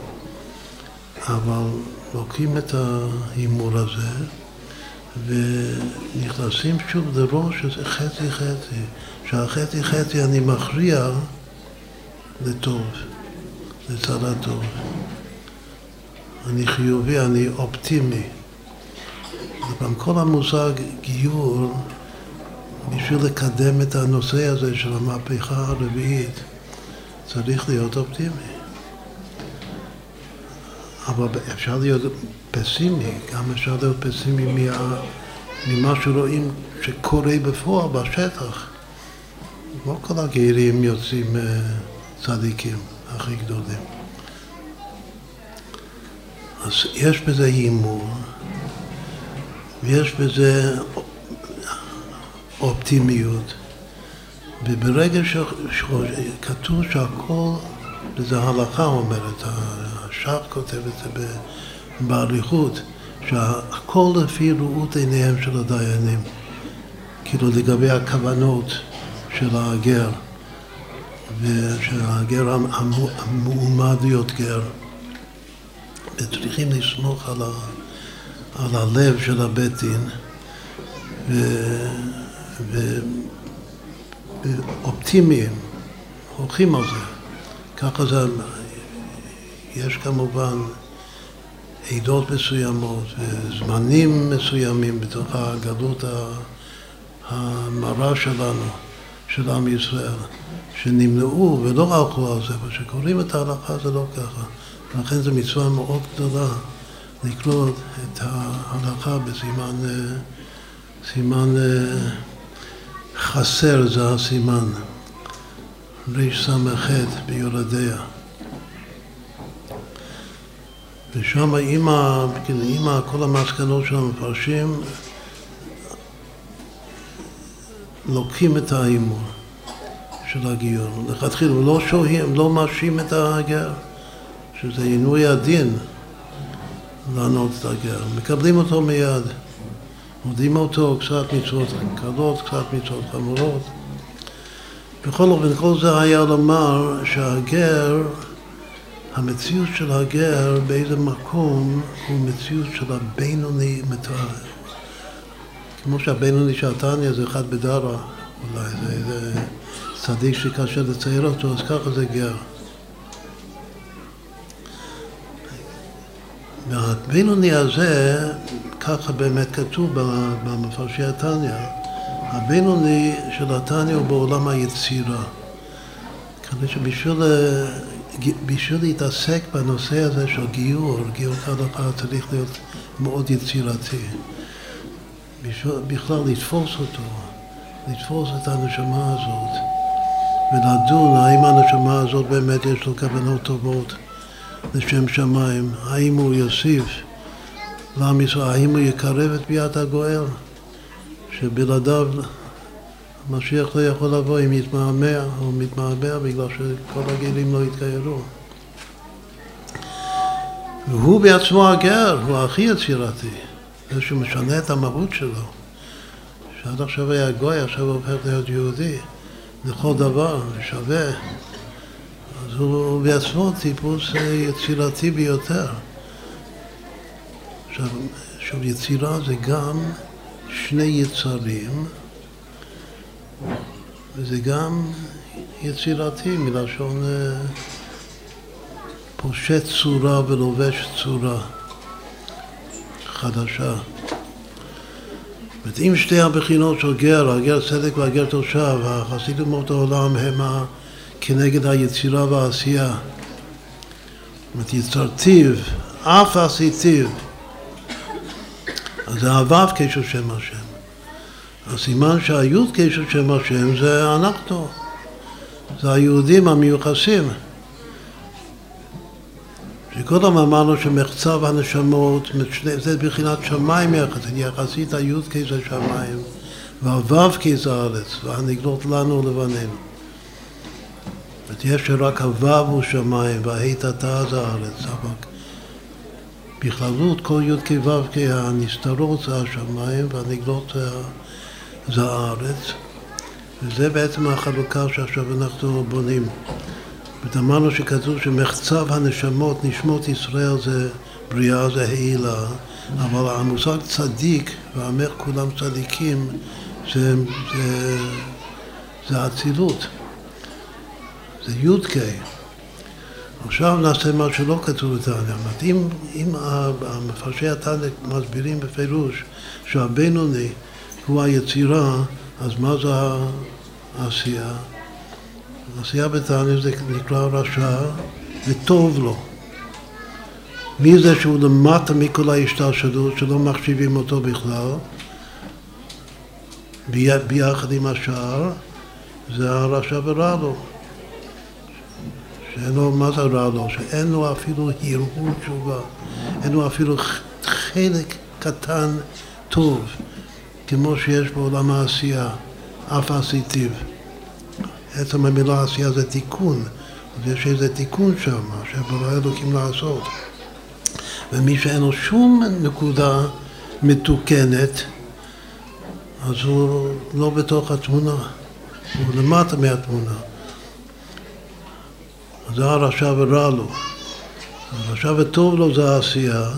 אבל לוקחים את ההימור הזה ונכנסים שוב לראש שזה חצי חצי, שהחצי חצי אני מכריע לטוב, לצד הטוב. אני חיובי, אני אופטימי. גם כל המושג גיור, בשביל לקדם את הנושא הזה של המהפכה הרביעית, צריך להיות אופטימי. אבל אפשר להיות פסימי, גם אפשר להיות פסימי מה, ממה שרואים שקורה בפועל, בשטח. לא כל הגרים יוצאים אה, צדיקים הכי גדולים. אז יש בזה הימור, ויש בזה אופטימיות, וברגע שכתוב שהכל, וזה הלכה אומרת, השח כותב את זה באריכות, שהכל לפי ראות עיניהם של הדיינים, כאילו לגבי הכוונות של הגר, ושהגר המועמד להיות גר. וצריכים לסמוך על, ה, על הלב של הבית דין ואופטימיים, הולכים על זה. ככה זה יש כמובן עדות מסוימות וזמנים מסוימים בתוך הגלות המרה שלנו, של עם ישראל, שנמנעו ולא הלכו על זה, אבל כשקוראים את ההלכה זה לא ככה. לכן זו מצווה מאוד גדולה לקלוט את ההלכה בסימן סימן חסר זה הסימן, רס"ח ביורדיה. ושם עם, ה, עם ה, כל המסקנות של המפרשים לוקחים את האימון של הגיור. לכתחילה לא שוהים, לא מאשים את הגר, שזה עינוי הדין לענות את הגר. מקבלים אותו מיד. עובדים אותו קצת מצוות קלות, קצת מצוות חמורות. בכל אופן, כל זה היה לומר שהגר המציאות של הגר באיזה מקום הוא מציאות של הבינוני מתואר. כמו שהבינוני של התניא זה אחד בדרה, אולי זה, זה צדיק שקשה לצייר אותו, אז ככה זה גר. והבינוני הזה, ככה באמת כתוב במפרשי התניא, הבינוני של התניא הוא בעולם היצירה. כדי שבשביל בשביל להתעסק בנושא הזה של גיור, גיור כהלכה צריך להיות מאוד יצירתי. בכלל לתפוס אותו, לתפוס את הנשמה הזאת ולדון האם הנשמה הזאת באמת יש לו כוונות טובות לשם שמיים, האם הוא יוסיף לעם ישראל, האם הוא יקרב את ביאת הגואל, שבלעדיו המשיח לא יכול לבוא אם יתמהמה או מתמהמה בגלל שכל הגלים לא יתקיירו. והוא בעצמו הגר, הוא הכי יצירתי, זה שהוא משנה את המהות שלו. שעד עכשיו היה גוי, עכשיו הוא הופך להיות יהודי לכל דבר, שווה. אז הוא בעצמו טיפוס יצירתי ביותר. עכשיו, יצירה זה גם שני יצרים, וזה גם יצירתי מלשון אה, פושט צורה ולובש צורה חדשה. זאת אם שתי הבחינות של גר, הגר צדק והגר תושב, החסיד אומות העולם הם כנגד היצירה והעשייה. זאת אומרת, יצרתיו, אף עשיתיו. אז זה הוו כשל שם השם. הסימן שהיוד כשל שם השם זה אנחנו. זה היהודים המיוחסים. שקודם אמרנו שמחצב הנשמות, זה בחינת שמיים יחסית, יחסית היוד זה שמיים, והוו זה ארץ, והנגלות לנו לבנינו. יש שרק הוו הוא שמיים וההית אתה זה הארץ, אבל בכללות כל י' כ' ו' כ' הנסתרות זה השמיים והנגלות זה הארץ וזה בעצם החלוקה שעכשיו אנחנו בונים. אמרנו שכתוב שמחצב הנשמות, נשמות ישראל זה בריאה, זה העילה, אבל המושג צדיק, ואמר כולם צדיקים, זה, זה, זה אצילות, זה י"ק. עכשיו נעשה מה שלא כתוב בתניא. אם, אם המפרשי התניא מסבירים בפירוש שהבינוני הוא היצירה, אז מה זה העשייה? עשייה בתניא זה נקרא רשע וטוב לו. מי זה שהוא למטה מכל ההשתלשלות, שלא מחשיבים אותו בכלל, ביחד עם השאר, זה הרשע ורע לו. שאין לו, מה זה רע לו? שאין לו אפילו הרהור תשובה, אין לו אפילו חלק קטן טוב, כמו שיש בעולם העשייה, אף עשיתיו. עצם המילה עשייה זה תיקון, אז יש איזה תיקון שם, שבורא אלוקים לעשות. ומי שאין לו שום נקודה מתוקנת, אז הוא לא בתוך התמונה, הוא למטה מהתמונה. זה הרשע ורע לו. הרשע וטוב לו זה העשייה,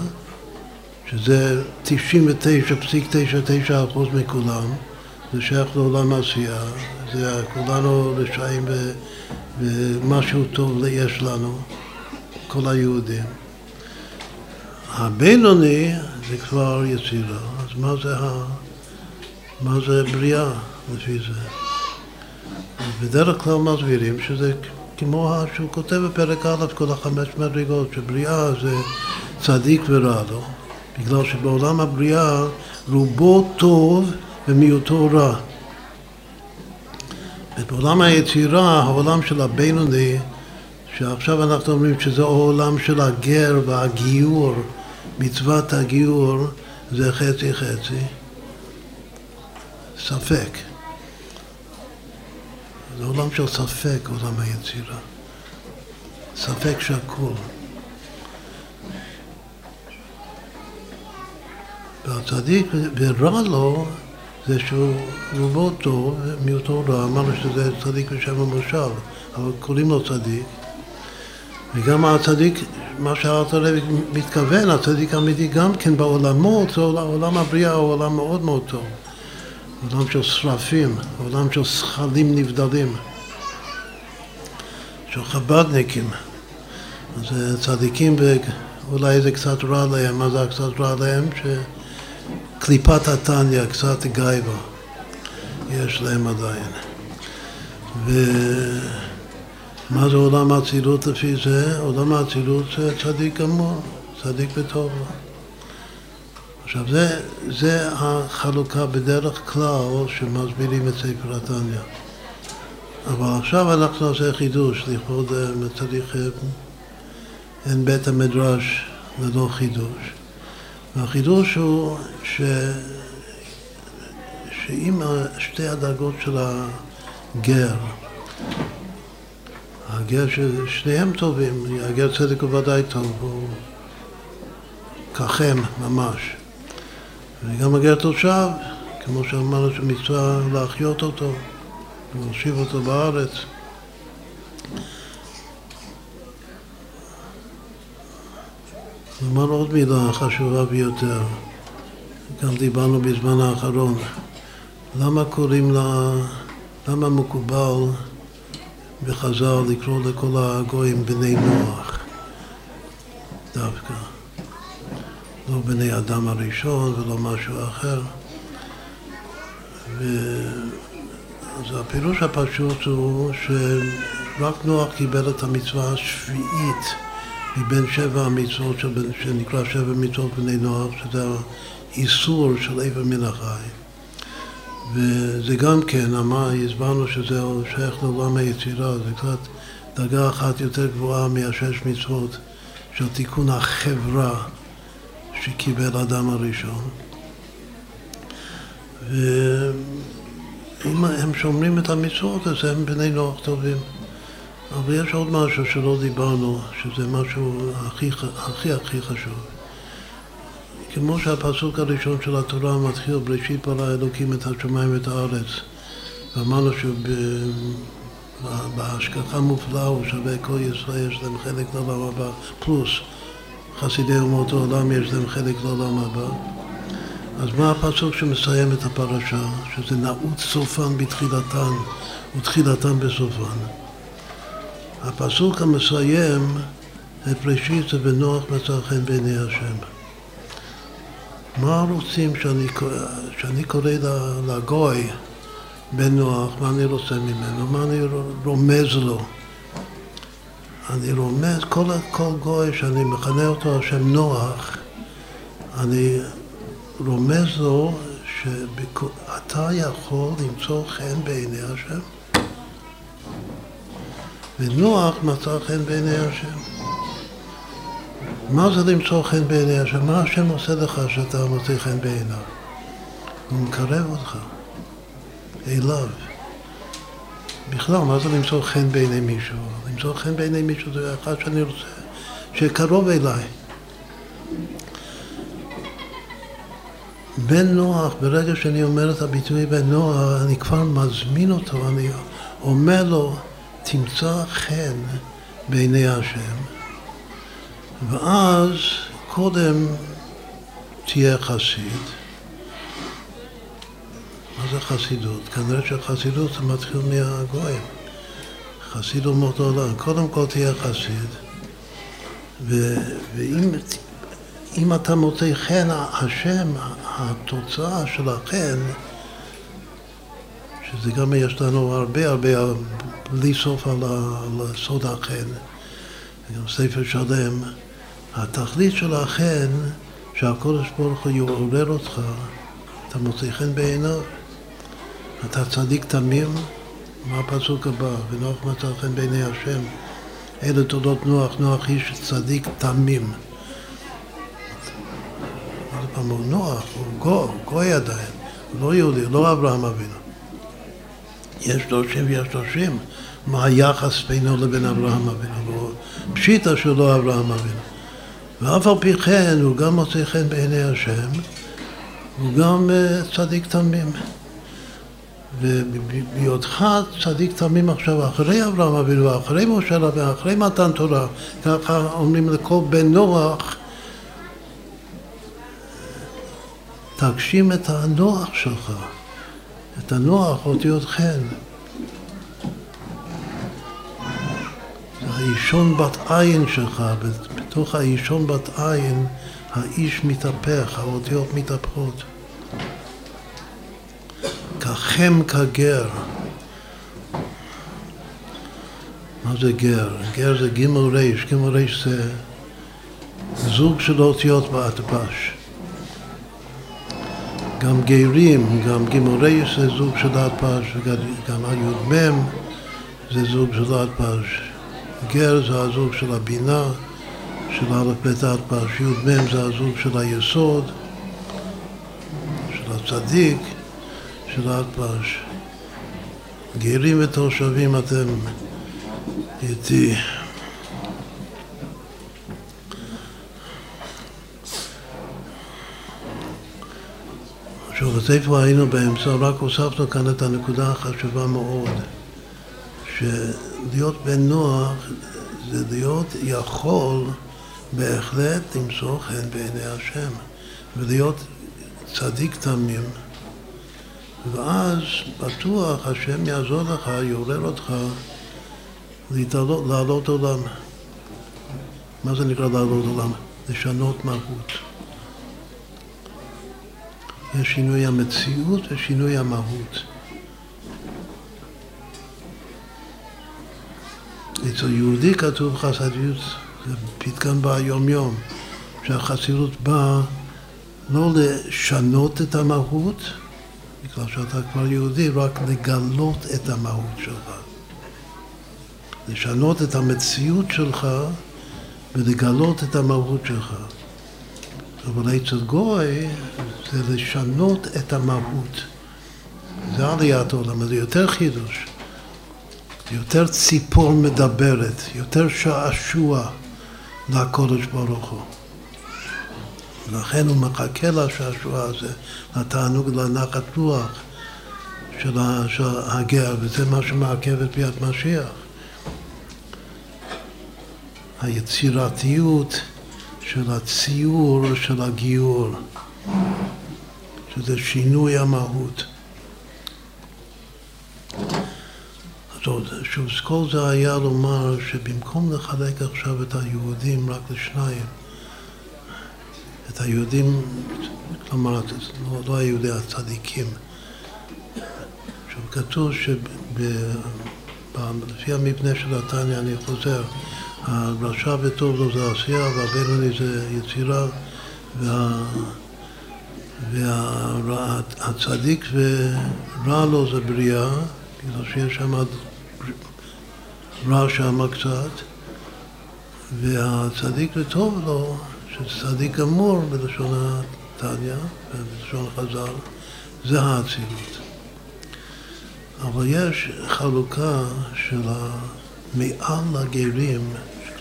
שזה 99.99% מכולם, זה שייך לעולם העשייה, זה כולנו רשעים ומשהו טוב יש לנו, כל היהודים. הבינוני זה כבר יצירה, אז מה זה, ה... מה זה בריאה לפי זה? בדרך כלל מסבירים שזה כמו שהוא כותב בפרק א', כל החמש מדרגות, שבריאה זה צדיק ורע לו, בגלל שבעולם הבריאה רובו טוב ומיעוטו רע. בעולם היצירה, העולם של הבינוני, שעכשיו אנחנו אומרים שזה העולם של הגר והגיור, מצוות הגיור זה חצי חצי, ספק. זה עולם של ספק, עולם היצירה. ספק שקול. והצדיק, ורע לו, זה שהוא רובו טוב, מיעוטו רע, אמרנו שזה צדיק בשם המושב, אבל קוראים לו צדיק. וגם הצדיק, מה לוי מתכוון, הצדיק האמיתי גם כן בעולמות, עולם הבריאה הוא עולם מאוד מאוד טוב. עולם של שרפים, עולם של שכלים נבדלים, של חב"דניקים. אז צדיקים ואולי זה קצת רע להם, מה זה קצת רע להם? שקליפת התניא, קצת גייבה, יש להם עדיין. ומה זה עולם האצילות לפי זה? עולם האצילות זה צדיק גמור, צדיק וטוב. עכשיו, זה, זה החלוקה בדרך כלל שמסבירים את ספר התניא. אבל עכשיו אנחנו נעשה חידוש, לכבוד אה, אין בית המדרש ללא חידוש. והחידוש הוא ש... שאם שתי הדרגות של הגר, הגר ששניהם טובים, הגר צדק הוא ודאי טוב, הוא ככם ממש. וגם הגר תושב, כמו שאמרנו שמצווה להחיות אותו, להושיב אותו בארץ. נאמר עוד מילה חשובה ביותר, גם דיברנו בזמן האחרון. למה קוראים לה, למה מקובל בחז"ל לקרוא לכל הגויים בני נוח דווקא? לא בני אדם הראשון ולא משהו אחר. ו... אז הפירוש הפשוט הוא שרק נוח קיבל את המצווה השביעית מבין שבע המצוות שנקרא שבע מצוות בני נוח, שזה האיסור של איבר מן החי. וזה גם כן, אמר, הסברנו שזה שייך לעולם היצירה, זה קצת דרגה אחת יותר גבוהה מהשש מצוות של תיקון החברה שקיבל האדם הראשון. ואם הם שומרים את המצוות, אז הם בני נוח טובים. אבל יש עוד משהו שלא דיברנו, שזה משהו הכי הכי, הכי חשוב. כמו שהפסוק הראשון של התורה מתחיל, בראשית ברא אלוקים את השמיים ואת הארץ, ואמרנו שבהשגחה מופלאה הוא שווה כל ישראל, יש להם חלק לעולם הבא, פלוס חסידי אומות העולם יש להם חלק לעולם הבא. אז מה הפסוק שמסיים את הפרשה? שזה נעוץ סופן בתחילתן ותחילתן בסופן. הפסוק המסיים את ראשית ונוח מצא חן בעיני השם. מה רוצים שאני, שאני קורא לגוי בן נוח, מה אני רוצה ממנו, מה אני רומז לו? אני רומז, כל, כל גוי שאני מכנה אותו השם נוח, אני רומז לו שאתה יכול למצוא חן בעיני השם. ונוח מצא חן בעיני השם. מה זה למצוא חן בעיני השם? מה השם עושה לך שאתה מוצא חן בעיניו? הוא מקרב אותך אליו. בכלל, מה זה למצוא חן בעיני מישהו? למצוא חן בעיני מישהו זה אחד שאני רוצה שקרוב אליי. בן נוח, ברגע שאני אומר את הביטוי בן נוח, אני כבר מזמין אותו, אני אומר לו, תמצא חן בעיני השם, ואז קודם תהיה חסיד. מה זה חסידות? כנראה שחסידות זה מתחיל מהגויים. חסיד אומות העולם. קודם כל תהיה חסיד, ו, ואם אתה מוצא חן, השם, התוצאה של החן, שזה גם יש לנו הרבה הרבה בלי סוף על, סוד החן, גם ספר שלם, התכלית של החן שהקודש ברוך הוא יעורר אותך, אתה מוצא חן בעיניו, אתה צדיק תמים, מה הפסוק הבא? ונוח מצא חן בעיני השם. אלה תולדות נוח, נוח איש צדיק תמים. עוד פעם, הוא נוח, הוא גו, גוי עדיין, הוא לא יהודי, הוא לא אברהם אבינו. יש דורשים ויש דורשים. מה היחס בינו לבין אברהם אבינו, פשיטא לא אברהם אבינו. ואף על פי כן הוא גם מוצא חן בעיני השם, הוא גם אה, צדיק תמים. ובהיותך צדיק תמים עכשיו, אחרי אברהם אבינו, אחרי משה רבינו, אחרי מתן תורה, ככה אומרים לכל בן נוח, תגשים את הנוח שלך, את הנוח אותיות חן. האישון בת עין שלך, בתוך האישון בת עין האיש מתהפך, האותיות מתהפכות. כחם כגר. מה זה גר? גר זה גימל ריש, גימל ריש זה זוג של אותיות באטבש. גם גרים, גם גימורי זה זוג של פש, וגם הי"מ זה זוג של פש. גר זה הזוג של הבינה, של א' ב' פש, י"מ זה הזוג של היסוד, של הצדיק, של פש. גרים ותושבים אתם איתי. עכשיו, אז איפה היינו באמצע? רק הוספנו כאן את הנקודה החשובה מאוד, שלהיות בן נוח זה להיות יכול בהחלט למצוא חן בעיני השם, ולהיות צדיק תמים, ואז בטוח השם יעזור לך, יעורר אותך לעלות עולם. מה זה נקרא לעלות עולם? לשנות מהות. יש שינוי המציאות ושינוי המהות. אצל יהודי כתוב חסידות, זה פתגם ביום-יום, שהחסידות באה לא לשנות את המהות, בגלל שאתה כבר יהודי, רק לגלות את המהות שלך. לשנות את המציאות שלך ולגלות את המהות שלך. אבל אצל גוי זה לשנות את המהות. זה עליית עולם, זה יותר חידוש. יותר ציפור מדברת, יותר שעשוע לקודש ברוך הוא. לכן הוא מחכה לשעשוע הזה, לתענוג, לנחת רוח של הגר, וזה מה שמעכב את ביאת משיח. היצירתיות של הציור של הגיור, שזה שינוי המהות. שוב, כל זה היה לומר שבמקום לחלק עכשיו את היהודים רק לשניים, את היהודים, כלומר, לא, לא היהודי הצדיקים, עכשיו כתוב שלפי המבנה של התניא, אני חוזר, הרשע וטוב לו זה עשייה והבינוני זה יצירה וה... והצדיק ורע לו זה בריאה, בגלל שיש שם רע שם קצת, והצדיק וטוב לו, שצדיק גמור בלשון התניא, בלשון חז"ל, זה האצילות. אבל יש חלוקה של מעל הגרים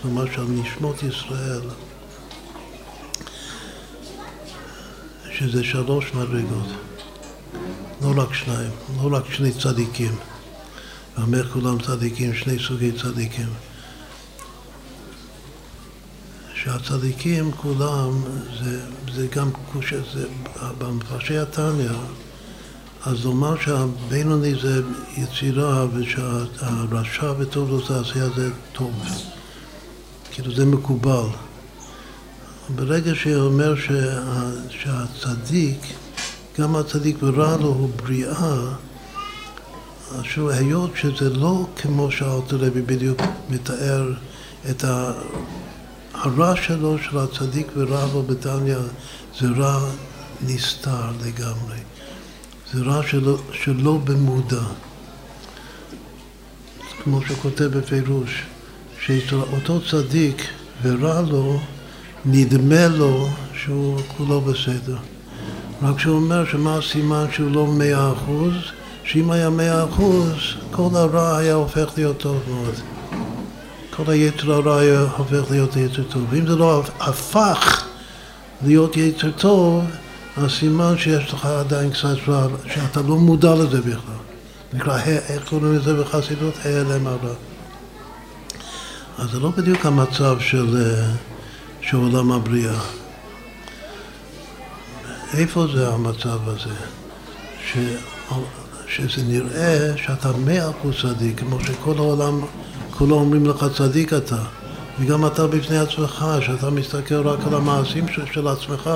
כלומר של נשמות ישראל, שזה שלוש מדרגות, לא רק שניים, לא רק שני צדיקים. ואומר כולם צדיקים, שני סוגי צדיקים. שהצדיקים כולם, זה, זה גם, זה, במפרשי התניא, אז לומר שהבינוני זה יצירה ושהרשע וטוב לו זה עשייה זה טוב. כאילו זה מקובל. ברגע שאומר שה, שהצדיק, גם הצדיק ורע לו הוא בריאה, אז היות שזה לא כמו שאלתר לוי בדיוק מתאר את. הרע שלו, של הצדיק ורע לו בתניא, זה רע נסתר לגמרי. זה רע שלא, שלא במודע. כמו שהוא כותב בפירוש. שאותו צדיק ורע לו, נדמה לו שהוא כולו בסדר. רק שהוא אומר שמה הסימן שהוא לא מאה אחוז, שאם היה מאה אחוז, כל הרע היה הופך להיות טוב מאוד. כל היתר הרע היה הופך להיות יתר טוב. ואם זה לא הפך להיות יתר טוב, הסימן שיש לך עדיין קצת רע, שאתה לא מודע לזה בכלל. נקרא, איך קוראים לזה בחסידות? העלם הרע. אז זה לא בדיוק המצב של, אה, של עולם הבריאה. איפה זה המצב הזה? ש, שזה נראה שאתה מאה אחוז צדיק, כמו שכל העולם, כולו אומרים לך צדיק אתה. וגם אתה בפני עצמך, שאתה מסתכל רק על המעשים של, של עצמך,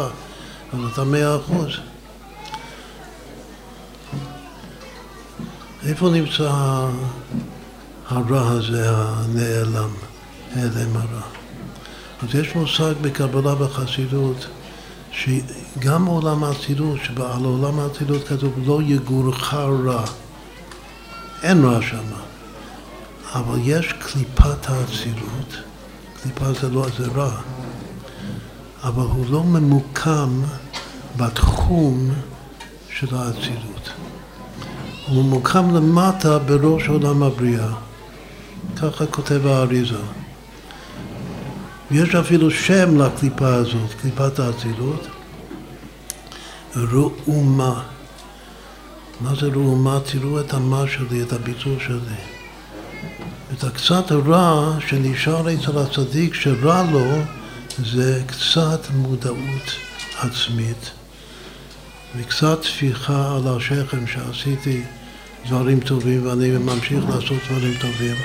אז אתה מאה אחוז. איפה נמצא הרע הזה הנעלם? העלם הרע. אז יש מושג בקבלה בחסידות שגם עולם האצילות, שעל עולם האצילות כתוב לא יגורך רע. אין רע שמה. אבל יש קליפת האצילות, קליפה זה לא, זה רע, אבל הוא לא ממוקם בתחום של האצילות. הוא ממוקם למטה בראש עולם הבריאה. ככה כותב האריזה. ויש אפילו שם לקליפה הזאת, קליפת האצילות, ראומה. מה זה ראומה? תראו את המה שלי, את הביצור שלי. את הקצת הרע שנשאר אצל הצדיק שרע לו זה קצת מודעות עצמית וקצת טפיחה על השכם שעשיתי דברים טובים ואני ממשיך לעשות דברים טובים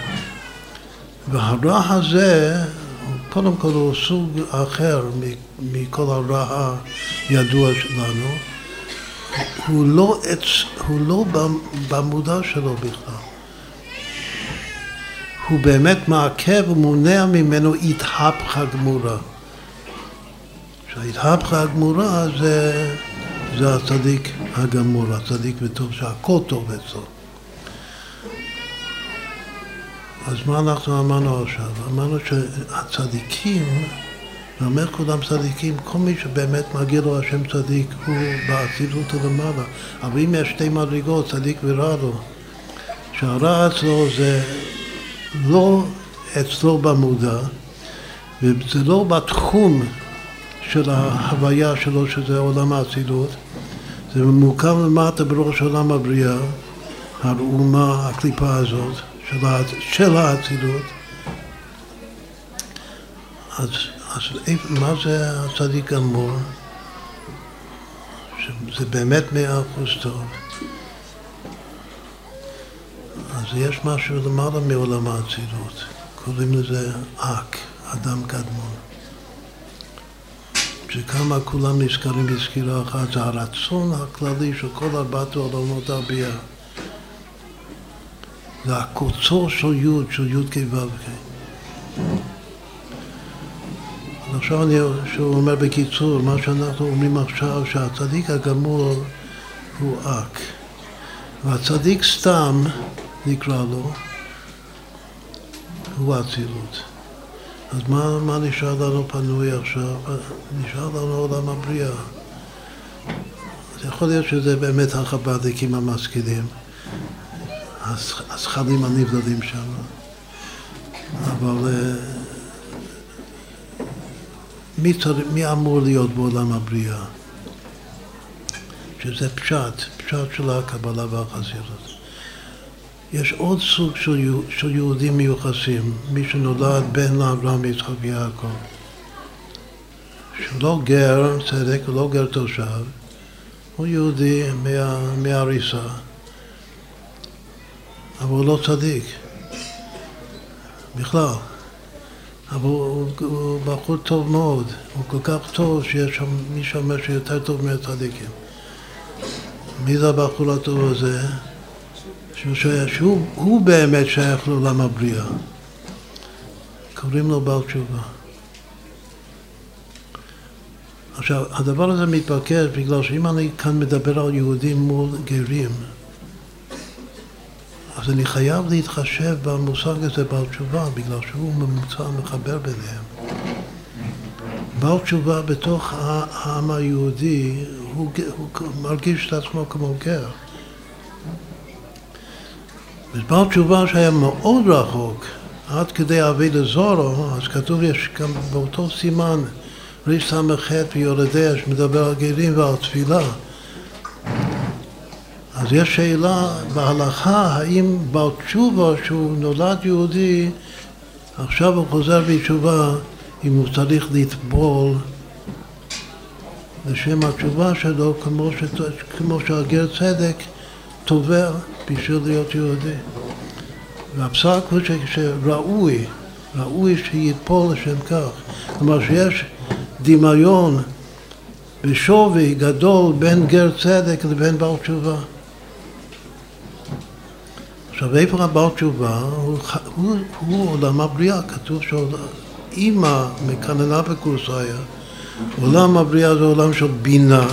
והרע הזה קודם כל הוא סוג אחר מכל הרע הידוע שלנו הוא לא, הוא לא במודע שלו בכלל הוא באמת מעכב ומונע ממנו התהפכה גמורה. שההתהפכה הגמורה זה, זה הצדיק הגמור, הצדיק וטוב, שהכל טוב אצלו. אז מה אנחנו אמרנו עכשיו? אמרנו שהצדיקים, ואומר כולם צדיקים, כל מי שבאמת מגיע לו השם צדיק הוא באצילות למעלה. אבל אם יש שתי מדרגות, צדיק ורע לו, שהרע אצלו זה לא אצלו במודע, וזה לא בתחום של ההוויה שלו, שזה עולם האצילות, זה ממוקם למטה בראש עולם הבריאה, האומה, הקליפה הזאת, של האצילות. אז, אז מה זה הצדיק גמור? שזה באמת מאה אחוז טוב. אז יש משהו למעלה מעולם האצילות, קוראים לזה אק, אדם קדמון. שכמה כולם נזכרים בסקירה אחת, זה הרצון הכללי של כל ארבעת העולמות הביאה. זה הקוצו של י' של י' כ' ו' כ'. עכשיו אני שוב אומר בקיצור, מה שאנחנו אומרים עכשיו, שהצדיק הגמור הוא אק. והצדיק סתם נקרא לו, הוא אצילות. אז מה, מה נשאר לנו פנוי עכשיו? נשאר לנו עולם הבריאה. אז יכול להיות שזה באמת החב"דניקים המשכילים, הזכלים הנבדלים שם. אבל אה, מי, צר... מי אמור להיות בעולם הבריאה? שזה פשט, פשט של הקבלה והחסידות. יש עוד סוג של, של יהודים מיוחסים, מי שנולד בן לאברהם ויצחק ויעקב, שלא גר צדק ולא גר תושב, הוא יהודי מה, מהריסה, אבל הוא לא צדיק, בכלל. אבל הוא, הוא בחור טוב מאוד, הוא כל כך טוב שיש שם מי שאומר שיותר טוב מהצדיקים. מי זה הבחור הטוב הזה? שהוא הוא באמת שייך לעולם הבריאה. קוראים לו בעל תשובה. עכשיו, הדבר הזה מתבקש בגלל שאם אני כאן מדבר על יהודים מול גרים, אז אני חייב להתחשב במושג הזה בעל תשובה, בגלל שהוא ממוצע מחבר ביניהם. בעל תשובה בתוך העם היהודי, הוא, הוא מרגיש את עצמו כמו גר. ובעל תשובה שהיה מאוד רחוק, עד כדי אבי לזורו, אז כתוב יש גם באותו סימן רס"ח ויורדיה שמדבר על גרים ועל תפילה. אז יש שאלה בהלכה האם בעל תשובה שהוא נולד יהודי עכשיו הוא חוזר בתשובה אם הוא צריך לטבול לשם התשובה שלו כמו, ש... כמו שהגר צדק תובע בשביל להיות יהודי. והפסק הוא שראוי, ראוי שיתפול לשם כך. כלומר שיש דמיון בשווי גדול בין גר צדק לבין בעל תשובה. עכשיו איפה הבעל תשובה? הוא, הוא, הוא עולם הבריאה, כתוב שאימא מקננה בקורסאיה עולם הבריאה זה עולם של בינה,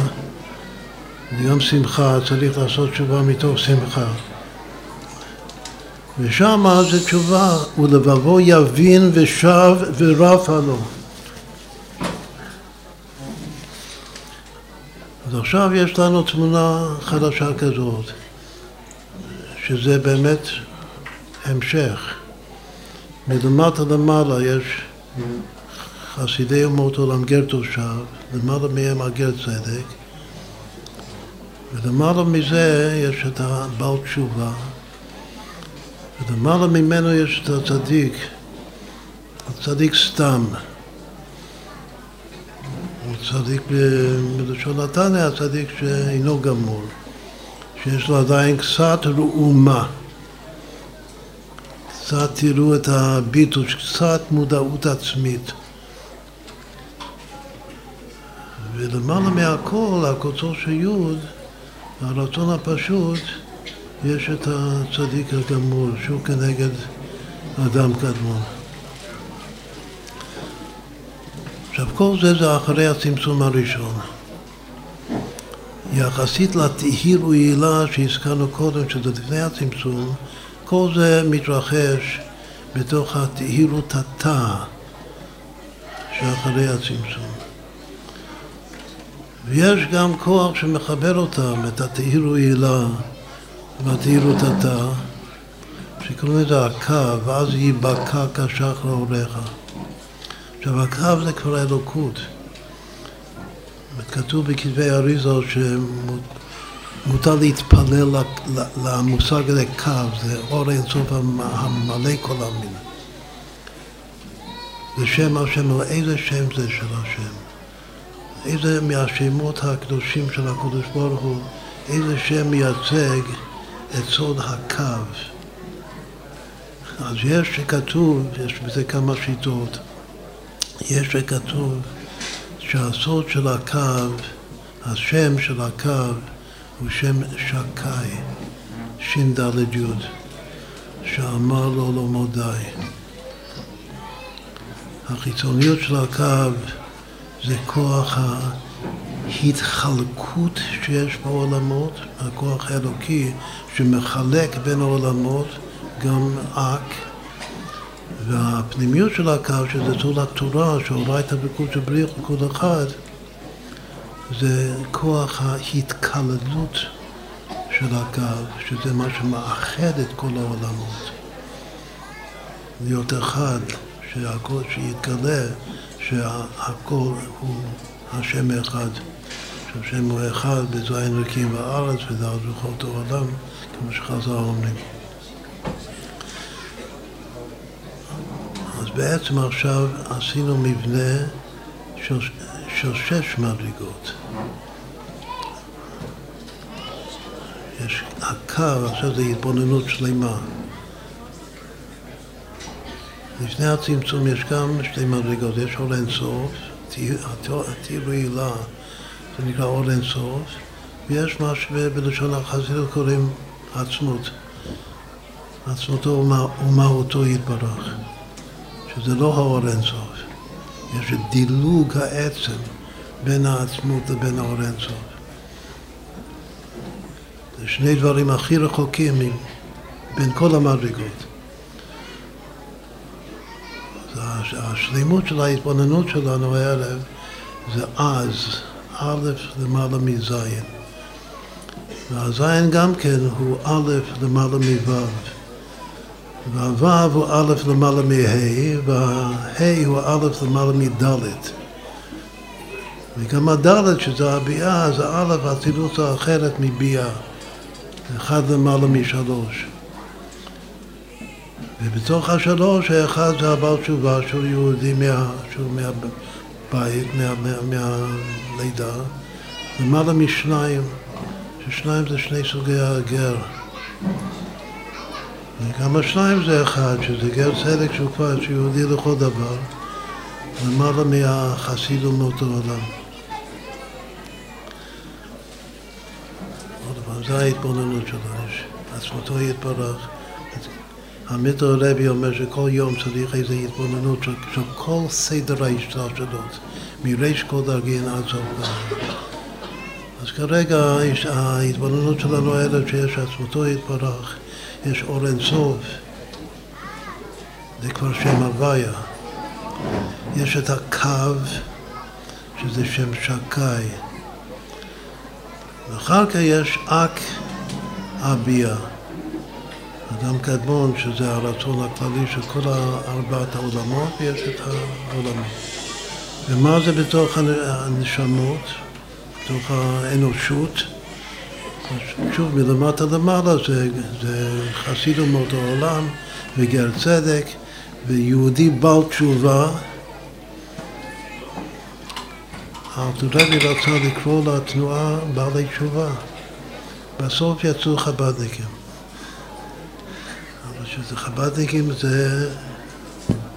זה גם שמחה, צריך לעשות תשובה מתוך שמחה. ושם זה תשובה, ולבבו יבין ושב ורפה לו. אז עכשיו יש לנו תמונה חדשה כזאת, שזה באמת המשך. מלמטה למעלה יש חסידי אומות עולם גר תושב, למעלה מהם הגר צדק, ולמעלה מזה יש את הבעל תשובה, ולמעלה ממנו יש את הצדיק, הצדיק סתם. הוא צדיק בלשון התנא, הצדיק שאינו גמור, שיש לו עדיין קצת ראומה. קצת תראו את הביטול, קצת מודעות עצמית. ולמעלה מהכל, הקוצו של יוד, הרצון הפשוט, יש את הצדיק הגמור, שהוא כנגד אדם קדמון. עכשיו, כל זה זה אחרי הצמצום הראשון. יחסית לתהיר ויעילה שהזכרנו קודם, שזה לפני הצמצום, כל זה מתרחש בתוך התהירות התא שאחרי הצמצום. ויש גם כוח שמחבר אותם, את התהיר ויעילה והתהירות התא, שקוראים לזה הקו, ואז ייבקע כשח לאורך. עכשיו הקו זה כבר אלוקות. כתוב בכתבי אריזה שמותר להתפלל למושג הזה קו, זה אור אינסוף המלא כל המין. זה שם השם, איזה שם זה של השם? איזה מהשמות הקדושים של הקדוש ברוך הוא, איזה שם מייצג את סוד הקו. אז יש שכתוב, יש בזה כמה שיטות, יש שכתוב שהסוד של הקו, השם של הקו הוא שם שקאי, ש"ד י', שאמר לו לא מודי. החיצוניות של הקו זה כוח ההתחלקות שיש בעולמות, הכוח האלוקי שמחלק בין העולמות, גם אק, והפנימיות של הקו, שזה צור התורה, שהורייתא בקודש בריך בכל אחד, זה כוח ההתקללות של הקו, שזה מה שמאחד את כל העולמות. להיות אחד, שהכל, שיתגלה שהכל הוא השם אחד, שהשם הוא אחד בזין אלוקים בארץ ודעת בכל העולם, כמו שחזר אומרים. בעצם עכשיו עשינו מבנה של, של שש מדרגות. יש הקו, עכשיו זה התבוננות שלמה. לפני הצמצום יש גם שתי מדרגות, יש אור אינסוף, תיר רעילה, זה נקרא אור אינסוף, ויש מה שבלשון החסידות קוראים עצמות. עצמותו ומהותו יתברך, שזה לא האור אינסוף, יש את דילוג העצם בין העצמות לבין האור אינסוף. זה שני דברים הכי רחוקים בין כל המדרגות. השלימות של ההתבוננות שלנו הערב זה אז, א' למעלה מזין. והזין גם כן הוא א' למעלה מו'. והו' הוא א' למעלה מה', והה' הוא א' למעלה מד'. וגם הד' שזה הביאה, זה א' האצילות האחרת מביאה. אחד למעלה משלוש. ובתוך השלוש האחד זה הבעל תשובה שהוא יהודי מה, שהוא מהבית, מה, מה, מהלידה, למעלה משניים, ששניים זה שני סוגי הגר. וגם השניים זה אחד, שזה גר צדק שהוא כבר יהודי לכל דבר, למעלה מהחסיד אומות העולם. עוד פעם, זה ההתבוננות שלו, עצמתו יתברך. המיטר הרבי אומר שכל יום צריך איזו התבוננות של, של כל סדר ההשתלשלות, מריש כל דרגין עד סוף גם. אז כרגע ההתבוננות שלנו האלה שיש עצמותו יתברך, יש אור אינסוף, זה כבר שם הוויה. יש את הקו, שזה שם שקאי. ואחר כך יש אק אביה. אדם קדמון, שזה הרצון הכללי של כל ארבעת העולמות, ויש את העולמות. ומה זה בתוך הנשמות, בתוך האנושות? שוב, מלמטה למעלה זה, זה חסיד אומות העולם וגר צדק ויהודי בעל תשובה. הרבי רצה לקרוא לתנועה בעלי תשובה. בסוף יצאו חב"דניקים. שזה חב"דניקים זה,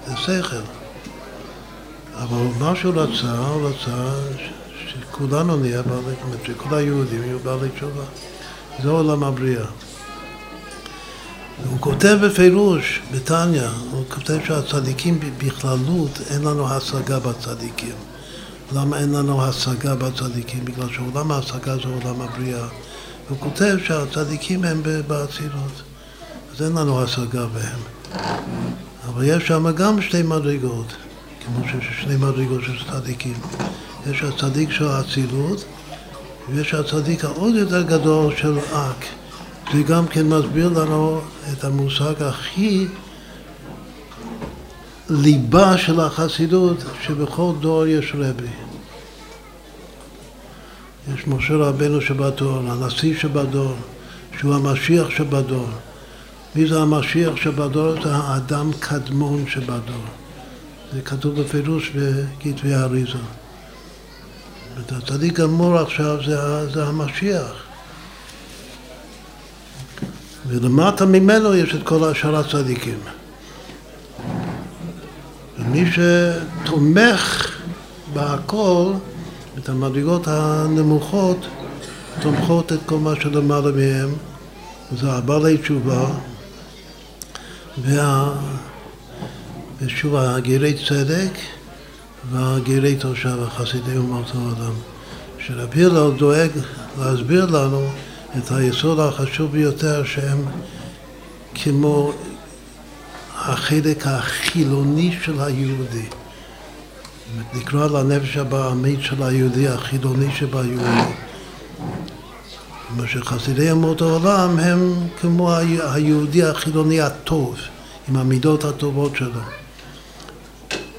זה שכל. אבל מה שהוא רצה, הוא רצה שכולנו נהיה בעלי, זאת שכל היהודים יהיו בעלי תשובה. זה עולם הבריאה. הוא כותב בפירוש, בתניא, הוא כותב שהצדיקים בכללות, אין לנו השגה בצדיקים. למה אין לנו השגה בצדיקים? בגלל שעולם ההשגה זה עולם הבריאה. הוא כותב שהצדיקים הם באצילות. אז אין לנו השגה בהם. אבל יש שם גם שתי מדרגות, כמו שיש שני מדרגות של צדיקים. יש הצדיק של האצילות, ויש הצדיק העוד יותר גדול של אק. זה גם כן מסביר לנו את המושג הכי ליבה של החסידות, שבכל דור יש רבי. יש משה רבנו שבדור, הנשיא שבדור, שהוא המשיח שבדור. מי זה המשיח שבדור? זה האדם קדמון שבדור. זה כתוב בפירוש בכתבי האריזה. הצדיק גמור עכשיו זה, זה המשיח. ולמטה ממנו יש את כל השאר הצדיקים. ומי שתומך בהכל, את המדרגות הנמוכות, תומכות את כל מה שלמעלה מהם, זה הבעלי תשובה, וה... ושוב, הגירי צדק והגירי תושב, החסידי אומות העולם. שרבי הלל דואג להסביר לנו את היסוד החשוב ביותר שהם כמו החלק החילוני של היהודי. נקרא לנפש הבעמית של היהודי, החילוני שביהודי. כלומר שחסידי אמות העולם הם כמו היהודי החילוני הטוב, עם המידות הטובות שלו.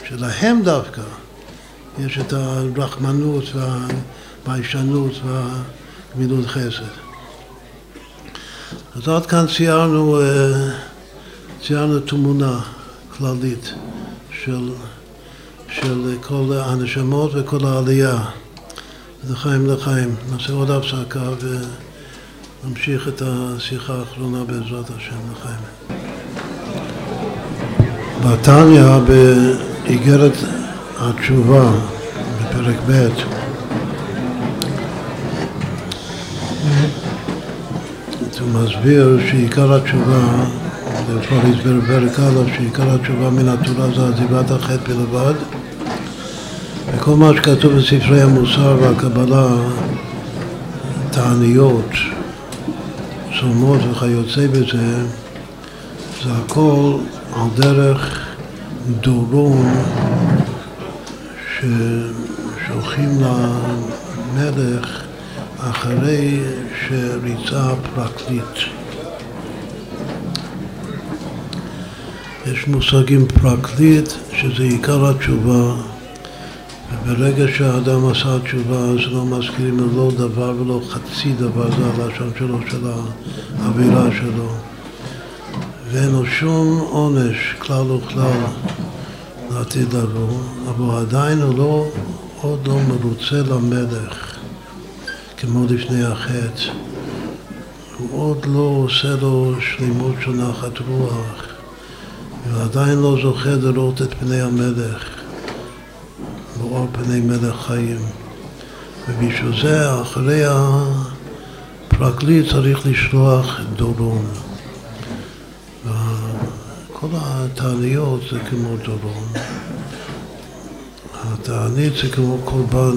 שלהם דווקא יש את הרחמנות והביישנות והגמילות חסד. אז עד כאן ציירנו, אה, ציירנו תמונה כללית של, של כל הנשמות וכל העלייה. לחיים לחיים. נעשה עוד הפסקה ונמשיך את השיחה האחרונה בעזרת השם לחיים. בתניא, באיגרת התשובה, בפרק ב', הוא מסביר שעיקר התשובה, זה כבר הסבר בפרק א', שעיקר התשובה מן התורה זה עזיבת החטא בלבד. וכל מה שכתוב בספרי המוסר והקבלה, תעניות, צומות וכיוצא בזה, זה הכל על דרך דורון ששולחים למלך אחרי שריצה פרקליט. יש מושגים פרקליט, שזה עיקר התשובה, וברגע שהאדם עשה תשובה אז לא מזכירים לו לא דבר ולא חצי דבר, זה הלשון שלו, של האווירה שלו. ואין לו שום עונש, כלל וכלל, לעתיד לבוא, אבל עדיין הוא לא, עוד לא מרוצה למלך. כמו לפני החטא. הוא עוד לא עושה לו שלימות של נחת רוח, ועדיין לא זוכה לראות את פני המלך, באור פני מלך חיים. ובשביל זה, אחרי הפרקליט צריך לשלוח דורון. כל התעניות זה כמו דורון. התענית זה כמו קורבן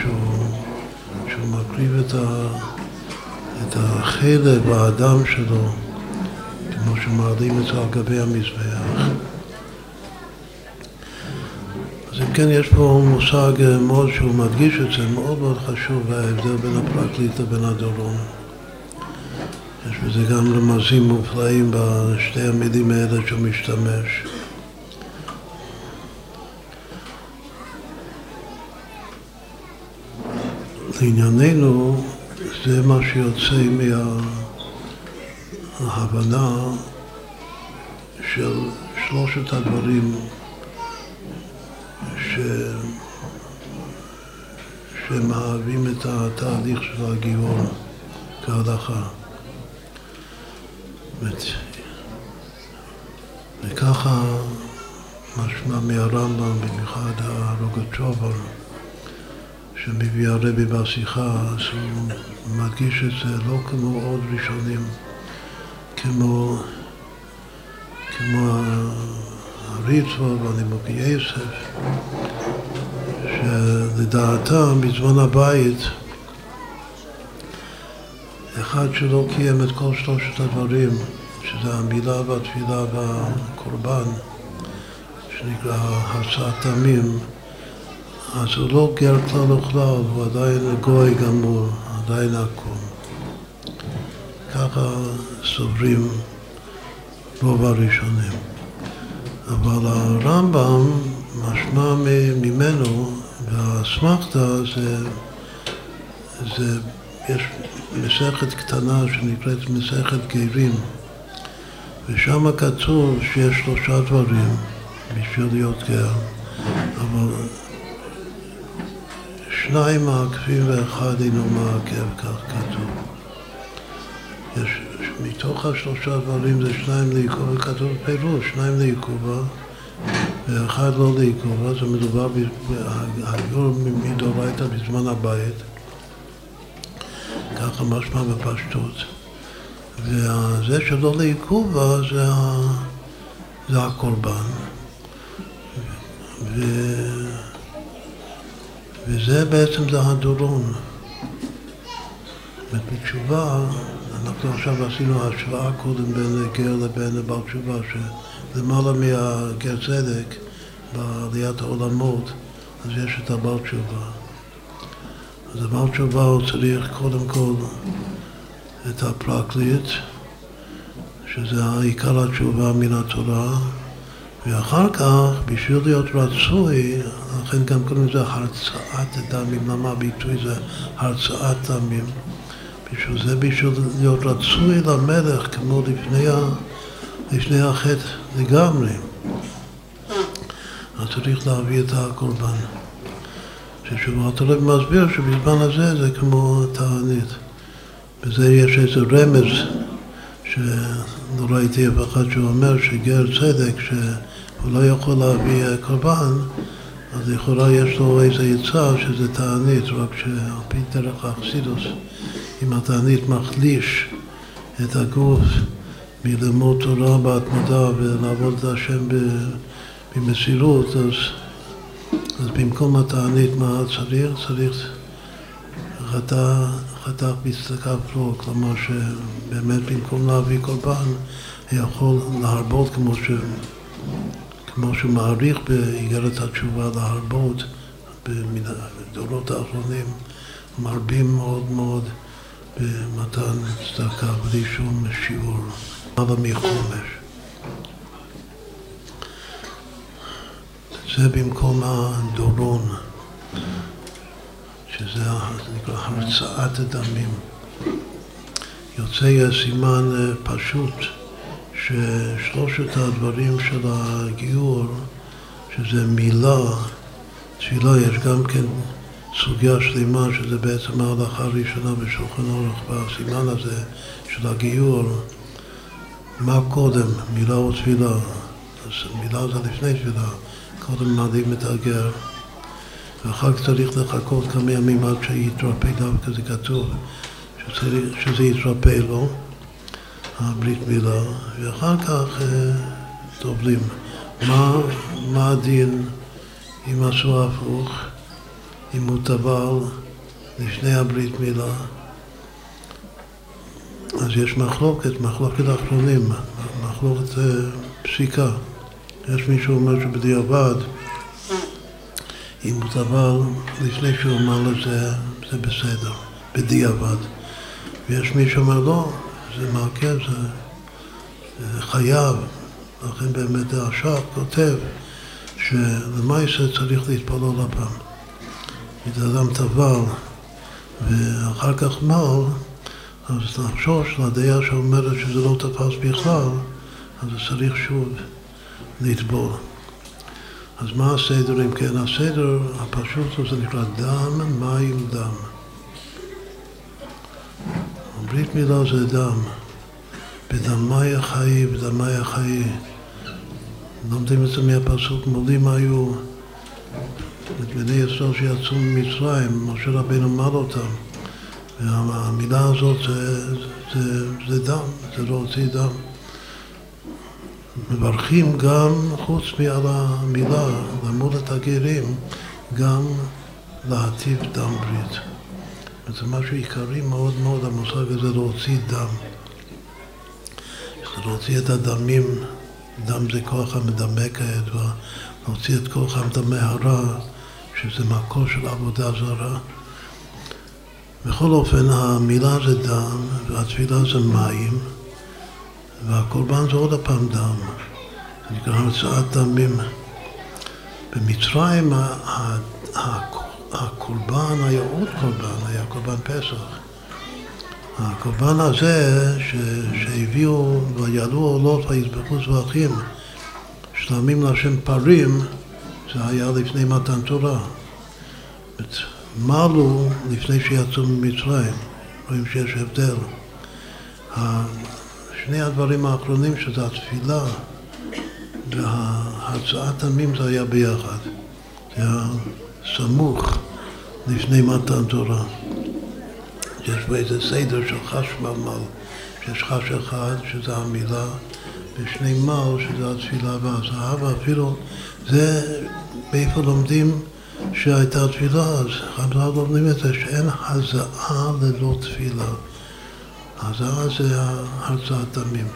שהוא, שהוא מקריב את, ה, את החלב באדם שלו, כמו שמעלים את זה על גבי המזבח. אז אם כן, יש פה מושג מאוד שהוא מדגיש את זה, מאוד מאוד חשוב, ההבדל בין הפרקליט לבין הדורון. יש בזה גם רמזים מופלאים בשתי המילים האלה שהוא משתמש. לענייננו, זה מה שיוצא מההבנה של שלושת הדברים ש... שמהווים את התהליך של הגיור כהלכה. וככה משמע מהרמב"ם, במיוחד הרוגצ'ובר, שמביא הרבי בשיחה, אז הוא מדגיש את זה לא כמו עוד ראשונים, כמו, כמו הריצווה והנימוקי יסף, שלדעתם בזמן הבית אחד שלא קיים את כל שלושת הדברים, שזה המילה והתפילה והקורבן, שנקרא הסעת תמים, אז הוא לא גר כלל וכלל, הוא עדיין גוי גמור, עדיין עקום. ככה סוברים רוב הראשונים. אבל הרמב"ם משמע ממנו, והאסמכתה זה, זה, יש מסכת קטנה שנקראת מסכת גרים, ושם כתוב שיש שלושה דברים בשביל להיות גר, אבל שניים מעכבים ואחד אינו מעכב, כך כתוב. יש, מתוך השלושה דברים זה שניים לעיכובה, כתוב פירוש, שניים לעיכובה ואחד לא לעיכובה, זה מדובר בגיור מדאורייתא בזמן הבית, ככה משמע בפשטות. וזה שלא לעיכובה זה, זה הקורבן. ו... וזה בעצם זה הדורון. בתשובה, אנחנו עכשיו עשינו השוואה קודם בין גר לבין בעל תשובה, שלמעלה מהגר צדק, בעליית העולמות, אז יש את הבעל תשובה. אז הבעל תשובה הוא צריך קודם כל את הפרקליט, שזה עיקר התשובה מן התורה, ואחר כך, בשביל להיות רצוי, לכן גם קוראים לזה הרצאת דמים, למה הביטוי זה הרצאת דמים? בשביל זה, בשביל להיות רצוי למלך כמו לפני, לפני החטא לגמרי. אז צריך להביא את הקורבן. ששוב, הרב מסביר שבזמן הזה זה כמו תענית. בזה יש איזה רמז שלא ראיתי אף אחד שאומר שגר צדק, שהוא לא יכול להביא קורבן, אז לכאורה יש לו איזה עצה שזה תענית, רק שעל פי דרך האכסידוס, אם התענית מחליש את הגוף מלמוד תורה בהתמדה ולעבוד את השם במסירות, אז, אז במקום התענית מה צריך? צריך חתך בצדקה פלוג, כלומר שבאמת במקום להביא קורבן, יכול להרבות כמו ש... כמו שהוא מעריך באיגרת התשובה להרבות בדורות האחרונים, מרבים מאוד מאוד במתן צדקה בלי שום שיעור, אבל מחומש. זה במקום הדורון, שזה נקרא הרצאת הדמים. יוצא סימן פשוט. ששלושת הדברים של הגיור, שזה מילה, תפילה, יש גם כן סוגיה שלמה, שזה בעצם ההלכה הראשונה בשולחן אורך בסימן הזה של הגיור, מה קודם, מילה או תפילה? אז מילה זה לפני תפילה, קודם מעלים את ואחר כך צריך לחכות כמה ימים עד שיתרפא דווקא, זה כתוב, שזה יתרפא לו. הברית מילה, ואחר כך אה, טובלים. מה, מה הדין אם עשו הפוך, אם הוא טבל לפני הברית מילה? אז יש מחלוקת, מחלוקת אחרונים, מחלוקת uh, פסיקה. יש מישהו שאומר שבדיעבד, אם הוא טבל לפני שהוא אמר לו זה, זה בסדר, בדיעבד. ויש מי שאומר לא, זה מעכב, זה, זה חייב. לכן באמת הרש"פ כותב שלמעשה צריך להתפלל הפעם. אם אדם טבל ואחר כך מל, אז לחשוש לדייה שאומרת שזה לא תפס בכלל, אז צריך שוב לטבול. אז מה הסדר אם כן? הסדר הפשוט זה נקרא דם, מים, דם. ברית מילה זה דם. בדמי החיי, בדמי החיי. לומדים את זה מהפסוק, מודים היו את בני ישראל שיצאו ממצרים, משה רבינו מל אותם. והמילה הזאת זה, זה, זה דם, זה להוציא דם. מברכים גם, חוץ מעל המילה, למוד את הגרים, גם להטיב דם ברית. זה משהו עיקרי מאוד מאוד, המושג הזה להוציא דם. להוציא את הדמים, דם זה כוח המדמה כידוע, להוציא את כוח המדמה הרע, שזה מקור של עבודה זרה. בכל אופן, המילה זה דם, והתפילה זה מים, והקורבן זה עוד הפעם דם. זה נקרא הרצאת דמים. במצרים הקורבן היה עוד קורבן, היה קורבן פסח. הקורבן הזה ש, שהביאו ויעלו עולות ויזבחו זבחים שלמים להשם פרים, זה היה לפני מתן תורה. מלו לפני שיצאו ממצרים, רואים שיש הבדל. שני הדברים האחרונים שזה התפילה וההצעת עמים זה היה ביחד. זה היה סמוך לפני מתן תורה. יש פה איזה סדר של חשמל, שיש חש אחד, שזה המילה, ושני מל, שזה התפילה והזהב, ואפילו זה, מאיפה לומדים שהייתה תפילה, אז חז"ל לומדים את זה, שאין הזעה ללא תפילה. הזעה זה הרצאת דמים.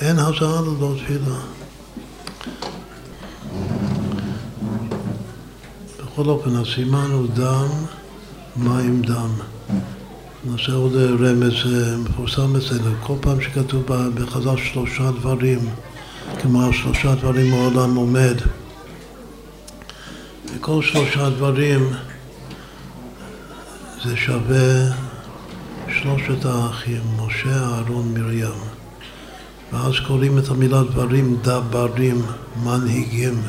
אין הזעה ללא תפילה. בכל אופן, הסימן הוא דם, מים דם. נעשה עוד רמז אה, מפורסם אצלנו. כל פעם שכתוב בחז"ל שלושה דברים, כמו שלושה דברים העולם עומד, וכל שלושה דברים זה שווה שלושת האחים, משה, אהרון, מרים. ואז קוראים את המילה דברים דברים, מנהיגים.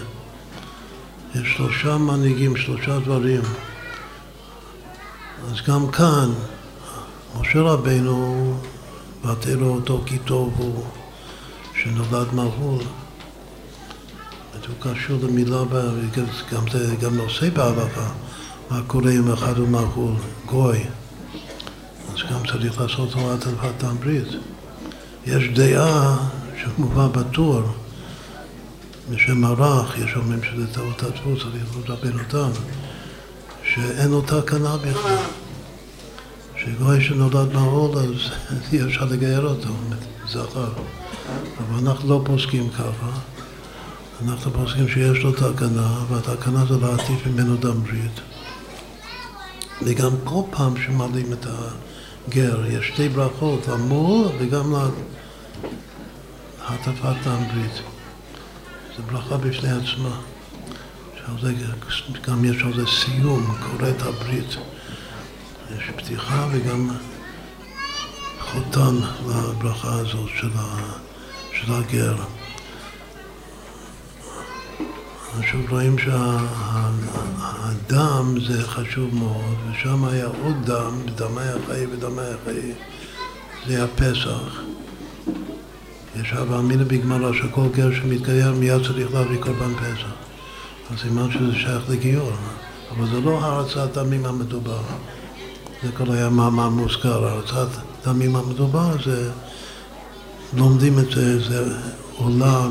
יש שלושה מנהיגים, שלושה דברים. אז גם כאן, משה רבנו, ותראו אותו כי טוב הוא, שנולד מהול. הוא קשור למילה, גם זה גם נושא בהלכה, מה קורה אם אחד הוא מהול, גוי. גם צריך לעשות הוראת הלכת ברית. יש דעה שמובא בטור. בשם הרח, יש אומרים שזה טעות הדפוס, צריך לדבר אותם, שאין אותה כנ"ל בכלל. שגוי שנולד מהעול, אז [LAUGHS] אי אפשר לגייר אותו, זכר. אבל אנחנו לא פוסקים ככה. אנחנו פוסקים שיש לו תקנה, והתקנה זה להטיף ממנו דם ברית. וגם כל פעם שמעלים את הגר, יש שתי ברכות, למול וגם להטפת דם ברית. זו ברכה בפני עצמה. זה, גם יש על זה סיום, קוראת הברית. יש פתיחה וגם חותם לברכה הזאת של הגר. שוב רואים שהדם שה, זה חשוב מאוד, ושם היה עוד דם, בדמי החיים ודמי החיים, זה היה פסח. יש הווה אמינא בגמרא שכל גר שמתגייר מיד צריך להביא קורבן פסח. אז סימן שזה שייך לגיור, אבל זה לא הרצת דמים המדובר. זה כל היה מאמר מוזכר, הרצת דמים המדובר זה, לומדים את זה, זה עולה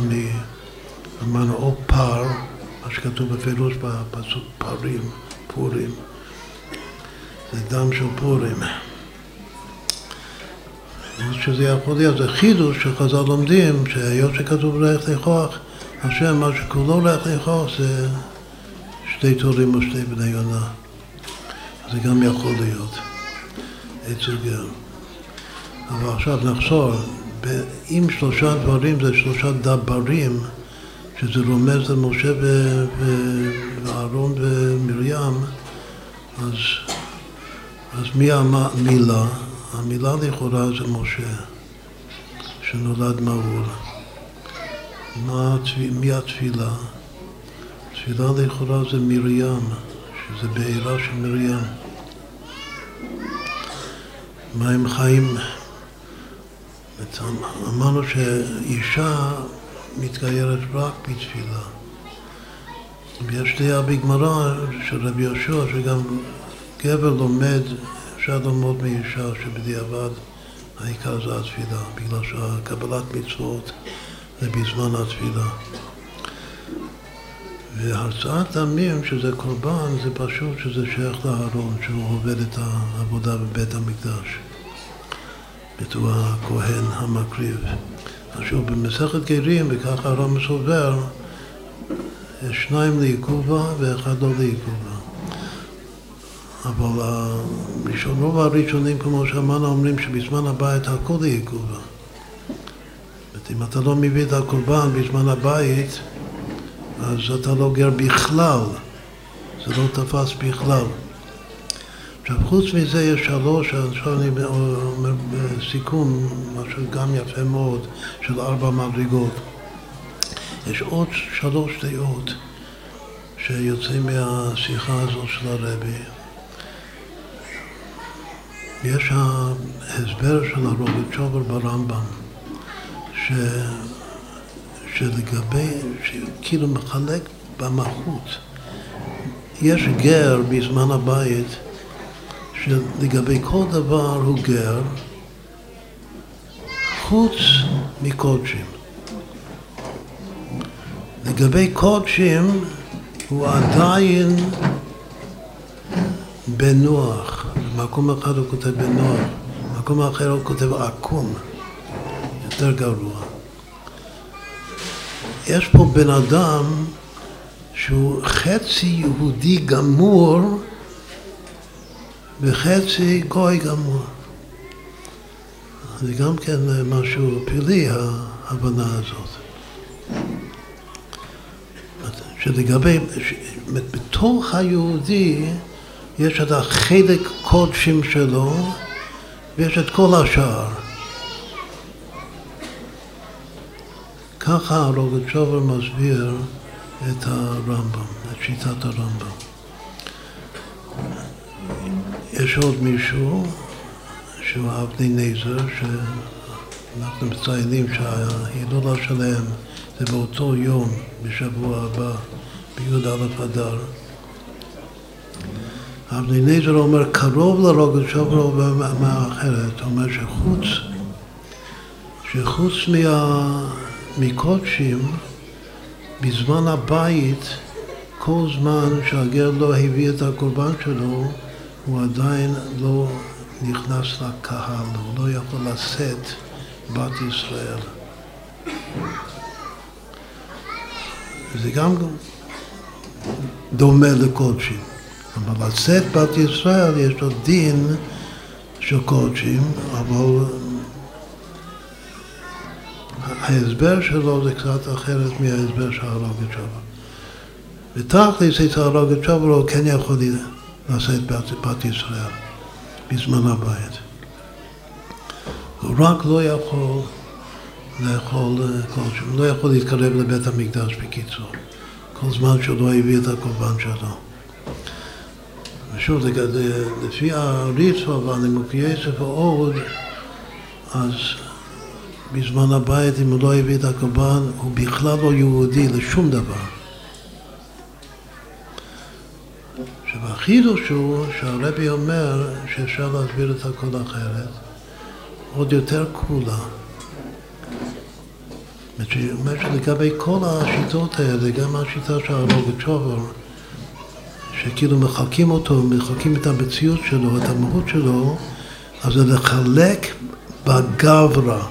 אמרנו, או פר, מה שכתוב בפירוש בפסוק פרים, פורים, זה דם של פורים. שזה יכול להיות, זה חידוש שחז"ל לומדים, שהיות שכתוב ריח ניחוח, השם, מה שכולו ריח ניחוח זה שתי תורים או שתי בני יונה. זה גם יכול להיות עץ וגר. אבל עכשיו נחזור, אם שלושה דברים זה שלושה דברים, שזה רומז למשה ואהרון ומרים, אז, אז מי המילה? המילה לכאורה זה משה, שנולד מעול. מה, מי התפילה? תפילה לכאורה זה מרים, שזה בעירה של מרים. מים חיים, אמרנו שאישה מתגיירת רק בתפילה. ויש דעה בגמרא של רבי יהושע שגם גבר לומד, אפשר ללמוד מאישה שבדיעבד העיקר זה התפילה, בגלל שקבלת מצוות זה בזמן התפילה. והרצאת דמים, שזה קורבן, זה פשוט שזה שייך לאהרון, שהוא עובד את העבודה בבית המקדש, בתור הכהן המקריב. עכשיו, במסכת גרים, וככה הרב מסובר, יש שניים לעיכובה ואחד לא לעיכובה. אבל הראשון, רוב הראשונים, כמו שאמרנו, אומרים שבזמן הבית הכל לעיכובה. אם אתה לא מביא את הקורבן בזמן הבית, אז אתה לא גר בכלל, זה לא תפס בכלל. עכשיו, חוץ מזה יש שלוש, עכשיו אני אומר בסיכום, משהו גם יפה מאוד, של ארבע מדרגות. יש עוד שלוש דעות שיוצאים מהשיחה הזו של הרבי. יש ההסבר של הרוביץ' שובר ברמב"ם, ש... שלגבי, שכאילו מחלק במהות. יש גר בזמן הבית שלגבי כל דבר הוא גר חוץ מקודשים. לגבי קודשים הוא עדיין בנוח. במקום אחד הוא כותב בנוח, במקום אחר הוא כותב עקום, יותר גרוע. יש פה בן אדם שהוא חצי יהודי גמור וחצי גוי גמור. זה גם כן משהו פלאי, ההבנה הזאת. שלגבי, בתוך היהודי יש את החלק קודשים שלו ויש את כל השאר. ככה הרוגצ'ובר מסביר את הרמב"ם, את שיטת הרמב"ם. יש עוד מישהו שהוא אבני נזר, שאנחנו מציינים שההילולה שלהם זה באותו יום בשבוע הבא, בי"א אדר. אבני נזר אומר קרוב לרוגל שובר אומר מה אחרת, אומר שחוץ, שחוץ מה, מקודשים, בזמן הבית, כל זמן שהגר לא הביא את הקורבן שלו, הוא עדיין לא נכנס לקהל, הוא לא יכול לשאת בת ישראל. זה גם דומה לקודשים. אבל לשאת בת ישראל יש לו דין של קודשים, אבל ההסבר שלו זה קצת אחרת מההסבר של הרוגת שובר. ותכלס את הרוגת שובר הוא כן יכול לשאת בת, ישראל בזמן הבית. הוא רק לא יכול לאכול כלשהו, הוא לא יכול להתקרב לבית המקדש בקיצור, כל זמן שהוא לא הביא את הקורבן שלו. ושוב, לפי הריצו והנימוקי יסף ועוד, אז בזמן הבית, אם הוא לא הביא את הקורבן, הוא בכלל לא יהודי לשום דבר. עכשיו, החידוש הוא שהרבי אומר שאפשר להסביר את הכל אחרת, עוד יותר כולה. אומר שלגבי כל השיטות האלה, גם השיטה של הרוגצ'ובר, שכאילו מחלקים אותו, מחלקים את המציאות שלו, את המהות שלו, אז זה לחלק בגברא.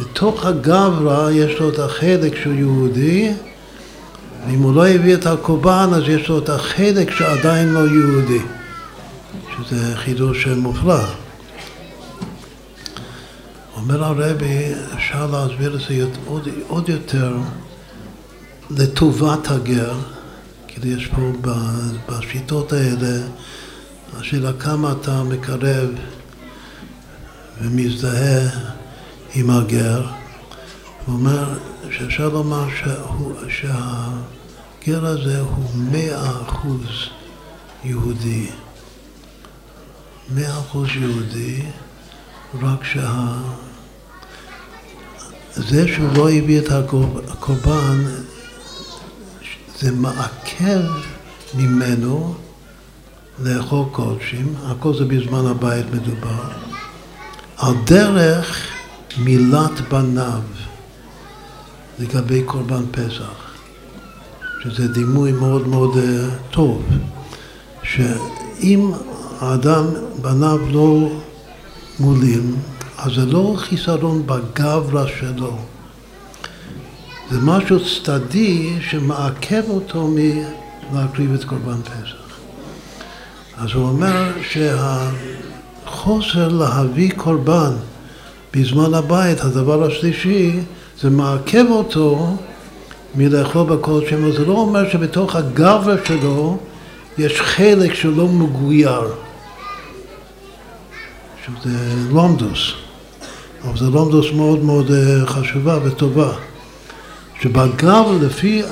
בתוך הגברא יש לו את החלק שהוא יהודי, ואם הוא לא הביא את הקורבן אז יש לו את החלק שעדיין לא יהודי, שזה חידוש מופלא. אומר הרבי, אפשר להסביר את זה עוד, עוד יותר לטובת הגר, כי יש פה בשיטות האלה, השאלה כמה אתה מקרב ומזדהה עם הגר. הוא אומר שאפשר לומר שהוא, שהגר הזה הוא מאה אחוז יהודי. מאה אחוז יהודי, רק שה... זה שהוא לא הביא את הקורבן, זה מעכב ממנו לאכול קודשים, הכל זה בזמן הבית מדובר, על דרך מילת בניו לגבי קורבן פסח, שזה דימוי מאוד מאוד uh, טוב, שאם האדם, בניו לא מולים, אז זה לא חיסרון בגברא שלו, זה משהו צדדי שמעכב אותו מלהקריב את קורבן פסח. אז הוא אומר שהחוסר להביא קורבן בזמן הבית, הדבר השלישי, זה מעכב אותו מלאכול בכל שם. זה לא אומר שבתוך הגברא שלו יש חלק שלא מגויר, שזה לומדוס. אבל זה לומדוס מאוד מאוד אה, חשובה וטובה. שבגב לפי,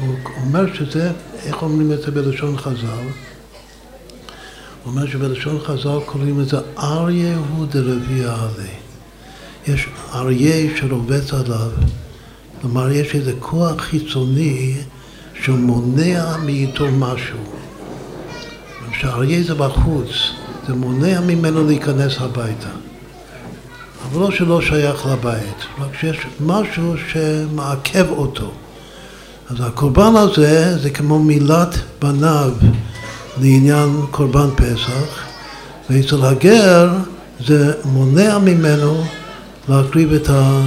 הוא אומר שזה, איך אומרים את זה בלשון חז"ל? הוא אומר שבלשון חז"ל קוראים לזה אריה הוא דרביע עלי. יש אריה שרובץ עליו, כלומר יש איזה כוח חיצוני שמונע מאיתו משהו. כשאריה זה בחוץ, זה מונע ממנו להיכנס הביתה. אבל לא שלא שייך לבית, רק שיש משהו שמעכב אותו. אז הקורבן הזה זה כמו מילת בניו לעניין קורבן פסח, ואצל הגר זה מונע ממנו להקריב את ה...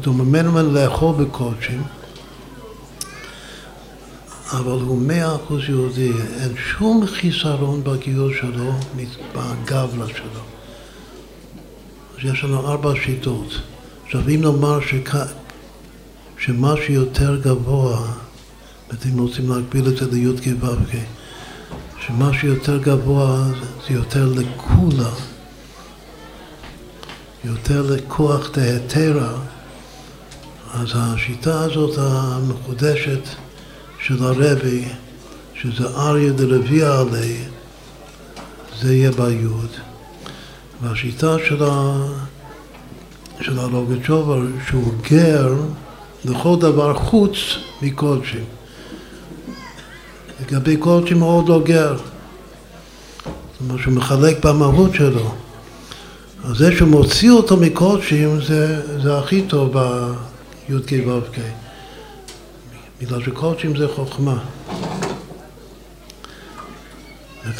דומם ממנו לאכול בקודשים, אבל הוא מאה אחוז יהודי, אין שום חיסרון בגיור שלו, בגבלה שלו. יש לנו ארבע שיטות. עכשיו אם נאמר שכ... שמה שיותר גבוה, אם רוצים להגביל את זה לי"ק ו"ק, שמה שיותר גבוה זה יותר לקולה, יותר לכוח דהתרא, אז השיטה הזאת המחודשת של הרבי, שזה אריה דרביע עלי, זה יהיה ביוד. והשיטה של, ה... של הלוגצ'ובר, שהוא גר לכל דבר חוץ מקודשים. לגבי קודשים הוא עוד לא גר. זאת אומרת שהוא מחלק במהות שלו. אז זה שהוא מוציא אותו מקודשים זה, זה הכי טוב בי"ק ו"ק. בגלל שקודשים זה חוכמה.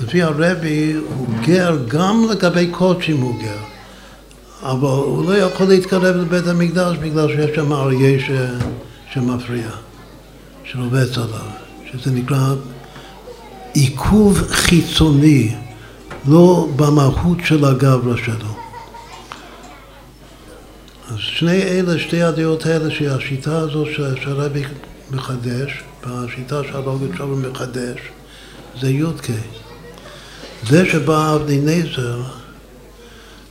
לפי הרבי הוא גר גם לגבי קודשים הוא גר, אבל הוא לא יכול להתקרב לבית המקדש בגלל שיש שם אריה ש... שמפריע, שרובץ עליו, שזה נקרא עיכוב חיצוני, לא במהות של הגברא שלו. אז שני אלה, שתי הדעות האלה, שהשיטה הזו שהרבי מחדש, בשיטה שהרוגת שלו מחדש, זה יודקה. זה שבא אבדינזר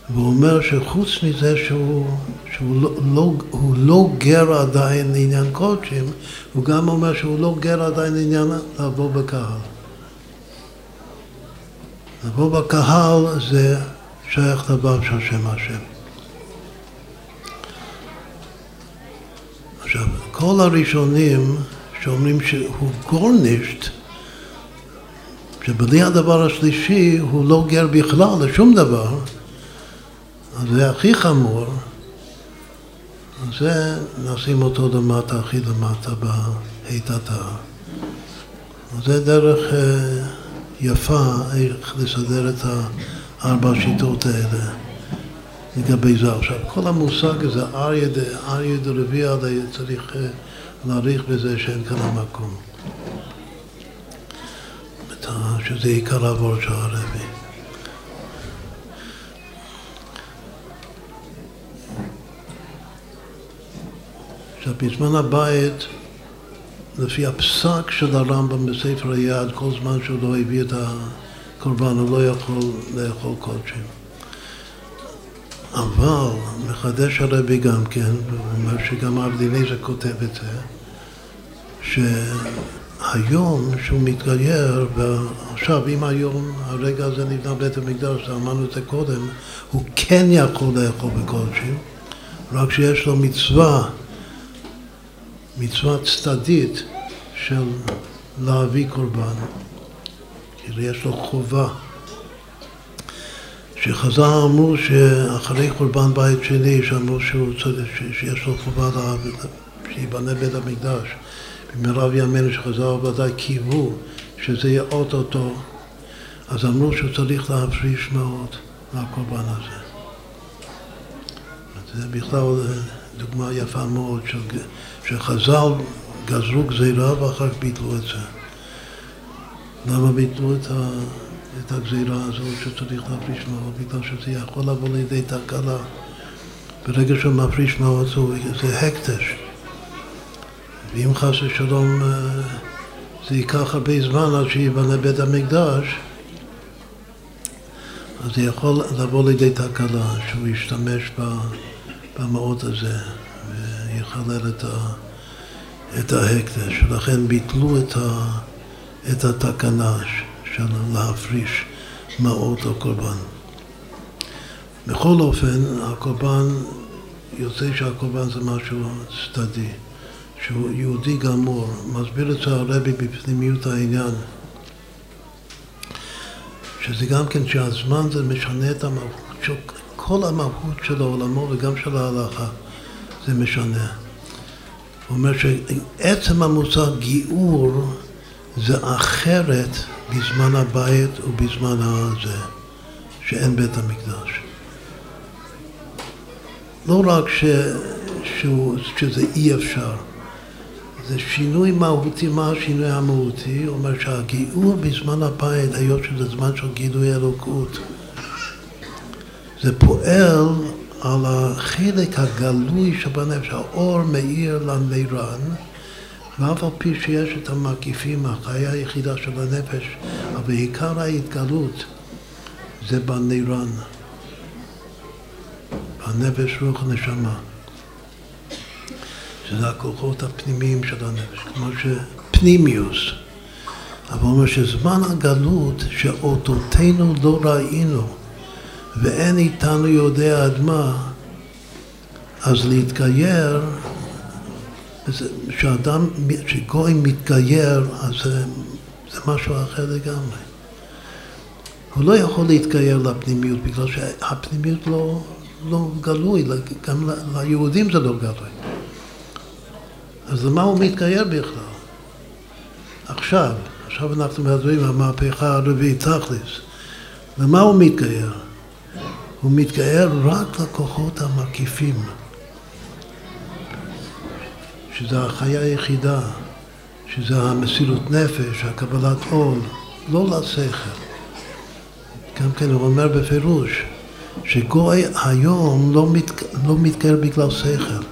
ואומר שחוץ מזה שהוא, שהוא לא, לא, לא גר עדיין לעניין קודשים, הוא גם אומר שהוא לא גר עדיין לעניין לבוא בקהל. לבוא בקהל זה שייך לבב של שם השם. עכשיו, כל הראשונים שאומרים שהוא גורנישט, שבלי הדבר השלישי הוא לא גר בכלל לשום דבר, אז זה הכי חמור, אז זה נשים אותו למטה, הכי למטה בהיטתה. זה דרך אה, יפה איך לסדר את הארבע השיטות האלה לגבי זה. עכשיו, כל המושג הזה, אריה דרביע, צריך אה, להעריך בזה שאין כאן המקום. שזה עיקר העבור של הרבי. עכשיו, בזמן הבית, לפי הפסק של הרמב"ם בספר היד, כל זמן שהוא לא הביא את הקורבן, הוא לא יכול לאכול קודשים. אבל מחדש הרבי גם כן, הוא אומר שגם הרב אליעזר כותב את זה, שהיום שהוא מתגייר, ועכשיו אם היום הרגע הזה נבנה בית המקדש, אמרנו את זה קודם, הוא כן יכול לאכול בקודשים, רק שיש לו מצווה מצווה צדדית של להביא קורבן. כאילו יש לו חובה. שחז"ל אמרו שאחרי קורבן בית שני, שאמרו צריך, שיש לו חובה להביא, שיבנה בית המקדש. במרב ימינו שחז"ל ודאי קיוו שזה יהיה אוטוטו, אז אמרו שהוא צריך להפריש מאוד מהקורבן הזה. זה בכלל דוגמה יפה מאוד שחז"ל גזרו גזירה ואחר כך ביטלו את זה. למה ביטלו את, ה, את הגזירה הזאת שצריך להפריש מאוד? בגלל שזה יכול לבוא לידי תקלה. ברגע שהוא מפריש מאוד זה הקטש. ואם חס ושלום אה, זה ייקח הרבה זמן עד שיבנה בית המקדש, אז זה יכול לבוא לידי תקלה שהוא ישתמש במאות הזה. ויחלל את, ה, את ההקדש, ולכן ביטלו את, ה, את התקנה של להפריש מעות או קורבן. בכל אופן, הקורבן, יוצא שהקורבן זה משהו צדדי, שהוא יהודי גמור. מסביר את זה הרבי בפנימיות העניין, שזה גם כן שהזמן זה משנה את המהות, כל המהות של העולמו וגם של ההלכה. זה משנה. הוא אומר שעצם המושג גיאור זה אחרת בזמן הבית ובזמן הזה, שאין בית המקדש. לא רק ש, שהוא, שזה אי אפשר, זה שינוי מהותי, מה השינוי המהותי? הוא אומר שהגיאור בזמן הבית, היות שזה זמן של גילוי אלוקות, זה פועל על החלק הגלוי שבנפש, האור מאיר לנירן, ואף על פי שיש את המקיפים, החיה היחידה של הנפש, אבל עיקר ההתגלות זה בנירן, בנפש רוח נשמה, שזה הכוחות הפנימיים של הנפש, כמו שפנימיוס. אבל אומר שזמן הגלות שאותותינו לא ראינו ואין איתנו יודע עד מה, אז להתגייר, כשאדם, כשגוי מתגייר, אז זה, זה משהו אחר לגמרי. הוא לא יכול להתגייר לפנימיות, בגלל שהפנימיות לא, לא גלוי, גם ליהודים זה לא גלוי. אז למה הוא מתגייר בכלל? עכשיו, עכשיו אנחנו מדברים על המהפכה הרביעית תכלס. למה הוא מתגייר? הוא מתגאה רק לכוחות המקיפים, שזה החיה היחידה, שזה המסירות נפש, הקבלת עול, לא לשכל. גם כן הוא אומר בפירוש שגוי היום לא, מת, לא מתקרב בגלל שכל.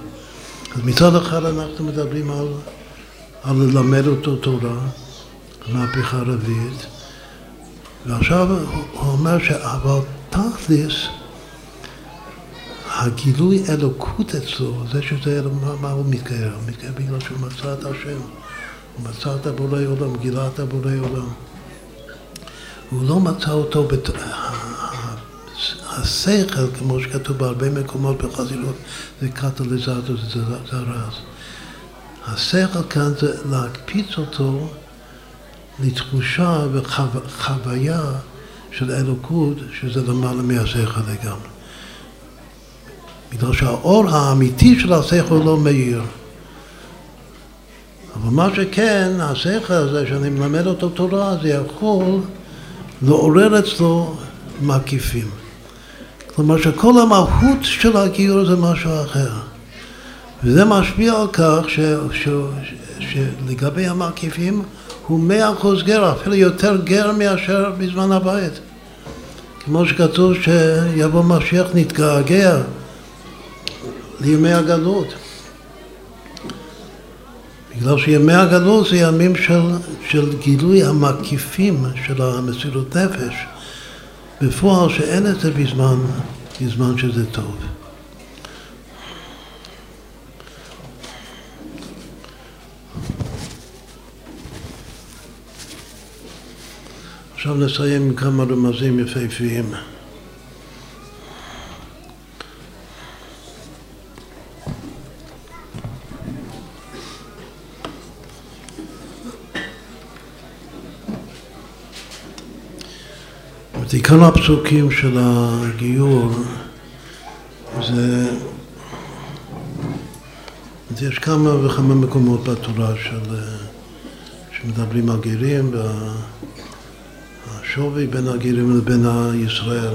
אז מצד אחד אנחנו מדברים על, על ללמד אותו תורה, מהפכה רביעית, ועכשיו הוא אומר שאבל תכלס הגילוי אלוקות אצלו, זה שזה, מה, מה הוא מתגייר? הוא מתגייר בגלל שהוא מצא את השם. הוא מצא את הבורא עולם, גילה את הבורא עולם. הוא לא מצא אותו, בת... השכל, כמו שכתוב בהרבה מקומות בחזירות, זה קטליזטור, זה זרז. השכל כאן זה להקפיץ אותו לתחושה וחוויה של אלוקות, שזה למעלה מהשכל לגמרי. בגלל שהאור האמיתי של השכל לא מאיר. אבל מה שכן, השכל הזה, שאני מלמד אותו תורה, זה יכול לעורר אצלו מקיפים. כלומר שכל המהות של הגיור זה משהו אחר. וזה משפיע על כך ש, ש, ש, שלגבי המקיפים הוא מאה אחוז גר, אפילו יותר גר מאשר בזמן הבית. כמו שכתוב שיבוא משיח נתגעגע לימי הגלות. בגלל שימי הגלות זה ימים של, של גילוי המקיפים של המסירות נפש, בפועל שאין את זה בזמן, בזמן שזה טוב. עכשיו נסיים עם כמה רמזים יפהפיים. עיקר הפסוקים של הגיור זה, יש כמה וכמה מקומות בתורה של, שמדברים על גרים והשווי בין הגרים לבין הישראל.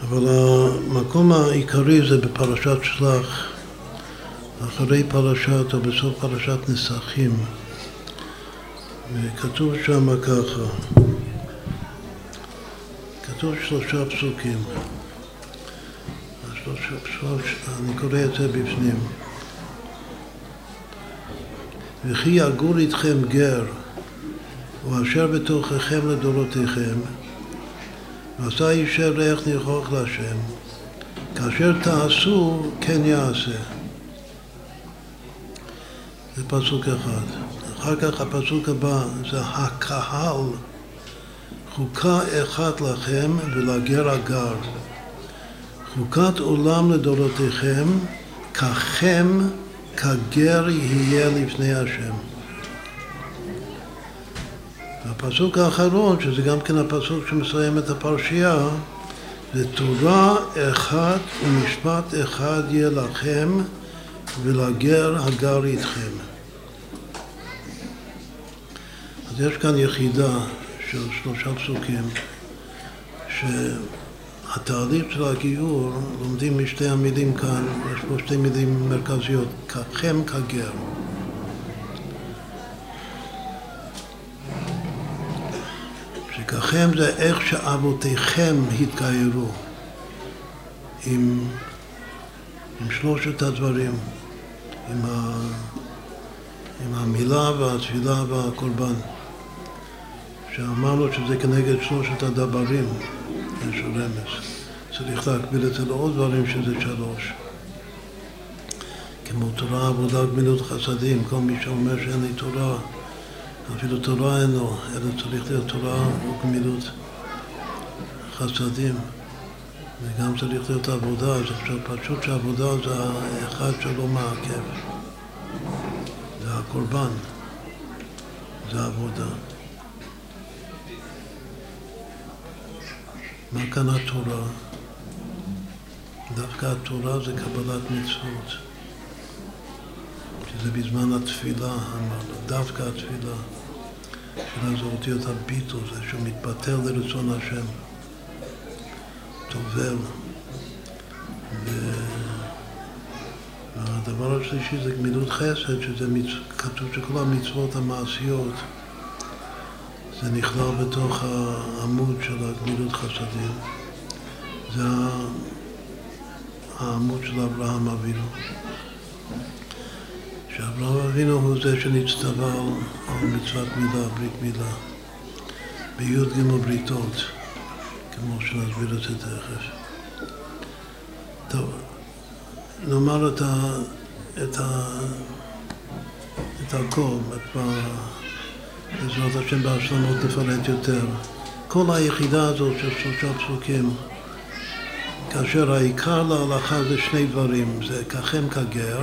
אבל המקום העיקרי זה בפרשת שלח, אחרי פרשת או בסוף פרשת נסכים. וכתוב שם ככה, כתוב שלושה פסוקים. שלושה, שלוש, אני קורא את זה בפנים. וכי יגור איתכם גר, ואשר בתוככם לדורותיכם, ועשה אישר ריח ניחוח להשם, כאשר תעשו כן יעשה. זה פסוק אחד. אחר כך הפסוק הבא זה הקהל, חוקה אחת לכם ולגר הגר. חוקת עולם לדורותיכם, ככם כגר יהיה לפני השם. הפסוק האחרון, שזה גם כן הפסוק שמסיים את הפרשייה, זה תורה אחת ומשפט אחד יהיה לכם ולגר הגר איתכם. יש כאן יחידה של שלושה פסוקים שהתהליך של הגיור, לומדים משתי המילים כאן, יש פה שתי מילים מרכזיות, ככם כגר. שככם זה איך שאבותיכם התגיירו עם, עם שלושת הדברים, עם, ה, עם המילה והתפילה והקורבן. שאמרנו שזה כנגד שלושת הדברים, יש רמז. צריך להקביל את זה לעוד דברים שזה שלוש. כמו תורה, עבודה, גמילות חסדים. כל מי שאומר שאין לי תורה, אפילו תורה אין לו, אלא צריך להיות תורה וגמילות חסדים. וגם צריך להיות עבודה, אז עכשיו פשוט שעבודה זה האחד שלא מעכב. זה הקורבן, זה עבודה. מה כאן התורה? דווקא התורה זה קבלת מצוות. שזה בזמן התפילה, אמרנו, דווקא התפילה. תפילה זה אותיות הביטו, זה שהוא מתפטר לרצון השם. טובל. והדבר השלישי זה גמילות חסד, שזה מצ... כתוב שכל המצוות המעשיות זה נכלל בתוך העמוד של הגמילות חסדים. זה העמוד של אברהם אבינו. שאברהם אבינו הוא זה שנצטווה על מצוות מילה, ברית מילה, בי"ג בריתות, כמו שנסביר את זה תכף. טוב, נאמר את, ה, את, ה, את הכל, את בעזרת השם בהשלמות נפרט יותר. כל היחידה הזאת של שלושה פסוקים, כאשר העיקר להלכה זה שני דברים, זה ככם כגר,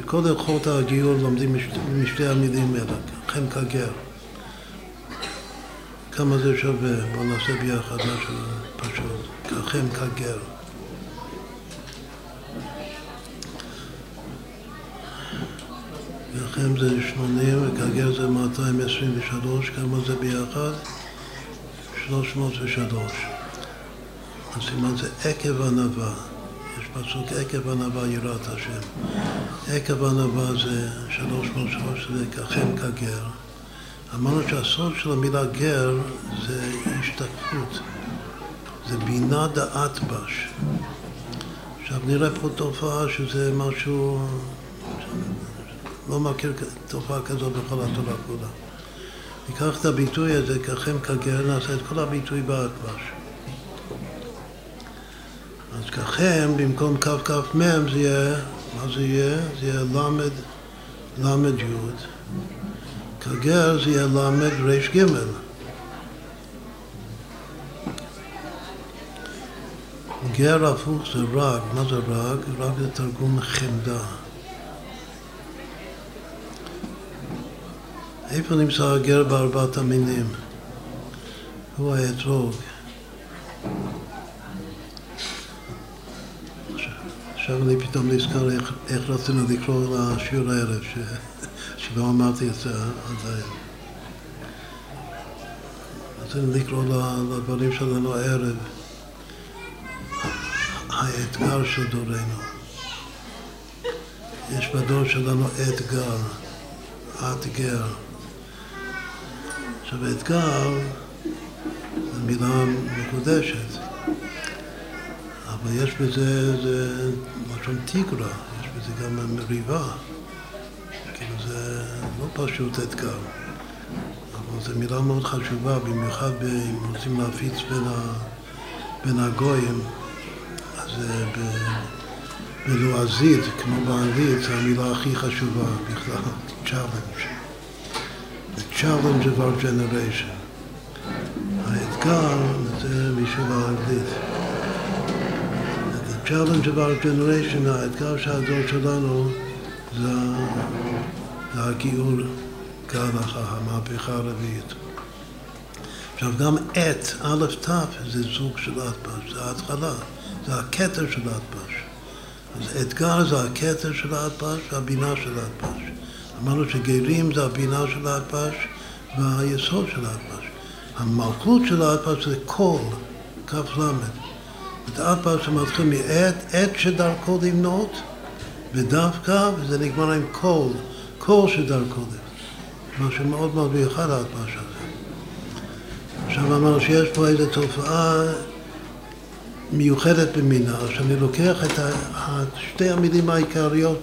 שכל הלכות הגיור לומדים משתי המילים האלה, ככם כגר. כמה זה שווה? בואו נעשה ביחד משהו פשוט. ככם כגר. ככם זה 80 וכגר זה 223, כמה זה ביחד? 303. הסימן זה עקב ענווה. יש פסוק עקב ענווה יראת השם. עקב ענווה זה 303, זה ככם כגר. אמרנו שהסוד של המילה גר זה השתקפות, זה בינה דעת בש. עכשיו נראה פה תופעה שזה משהו, לא מכיר תופעה כזאת בכל התורה כולה. ניקח את הביטוי הזה, ככם כגר, נעשה את כל הביטוי באטבש. אז ככם, במקום ככ"מ זה יהיה, מה זה יהיה? זה יהיה למד, למד יוד. כגר זה יהיה למד גימל. גר הפוך זה רג, מה זה רג? רג זה תרגום חמדה. איפה נמצא הגר בארבעת המינים? הוא האתרוג. עכשיו אני פתאום נזכר איך, איך רצינו לקרוא לשיעור הערב, ש... שלא אמרתי את זה עדיין. רצינו לקרוא לדברים שלנו הערב, האתגר של דורנו. יש בדור שלנו אתגר, אתגר. עכשיו, אתגר זו מילה מקודשת, אבל יש בזה, זה לשון תיגרה, יש בזה גם מריבה. כאילו זה לא פשוט אתגר, אבל זו מילה מאוד חשובה, במיוחד אם רוצים להפיץ בין, ה, בין הגויים, אז ב, בלועזית, כמו באנגלית, זו המילה הכי חשובה בכלל, [LAUGHS] challenge. Challenge of our generation. האתגר זה בשביל האנגלית. The challenge of our generation, האתגר של הדור שלנו זה, זה הגיור כהלכה, המהפכה הרביעית. עכשיו גם עת, א' ת', זה זוג של אטבש, זה ההתחלה, זה הכתר של אטבש. אז אתגר זה הכתר של האטבש והבינה של האטבש. אמרנו שגרים זה הבינה של האטבש והיסוד של האטבש. המלכות של האטבש זה קול, כ"ל. את האטבש מתחיל מעת, עת שדרכו למנות, ודווקא, וזה נגמר עם קול, קול שדרכו למנות. משהו מאוד מאוד מיוחד האטבש הזה. עכשיו אמרנו שיש פה איזו תופעה מיוחדת במינה, שאני לוקח את שתי המילים העיקריות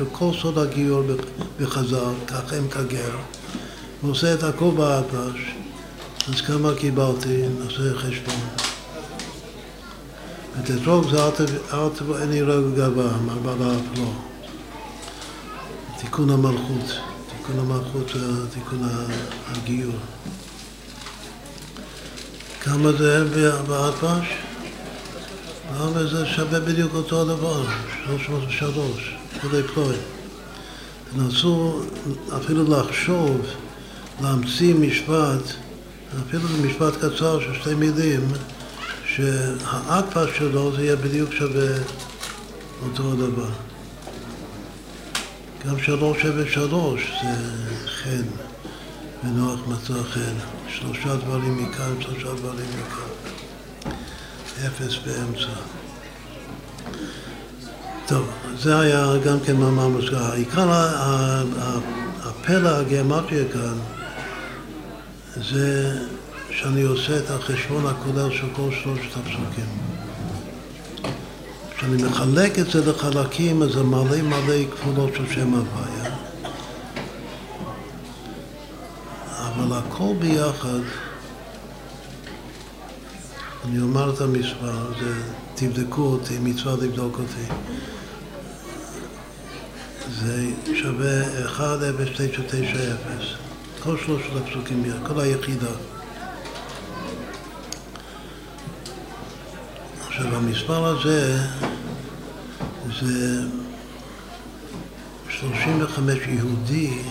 של כל סוד הגיור בחז"ל, כך הם כגר, ועושה את הכל באטבש, אז כמה קיבלתי, נעשה חשבון. ותתרוג זה אל תבוא אין יראה גאווה, מה בעלה אף לא. תיקון המלכות, תיקון המלכות זה תיקון הגיור. כמה זה באטבש? אבל זה שווה בדיוק אותו הדבר, 303, כדי פלוי. תנסו אפילו לחשוב, להמציא משפט, אפילו משפט קצר של שתי מילים, שהאטפס שלו זה יהיה בדיוק שווה אותו הדבר. גם שלוש שווה שלוש זה חן, ונוח מצא חן. שלושה דברים מכאן, שלושה דברים מכאן. אפס באמצע. טוב, זה היה גם כן מאמר מוסגר. עיקר הפלא הגיאומטריה כאן זה שאני עושה את החשבון הכולל של כל שלושת הפסוקים. כשאני מחלק את זה לחלקים, אז זה מלא מלא כפולות של שם הוויה. אבל הכל ביחד אני אומר את המספר, זה, תבדקו אותי, מצווה לבדוק אותי. זה שווה 10990, כל שלושת הפסוקים, כל היחידה. עכשיו, המספר הזה זה 35 יהודי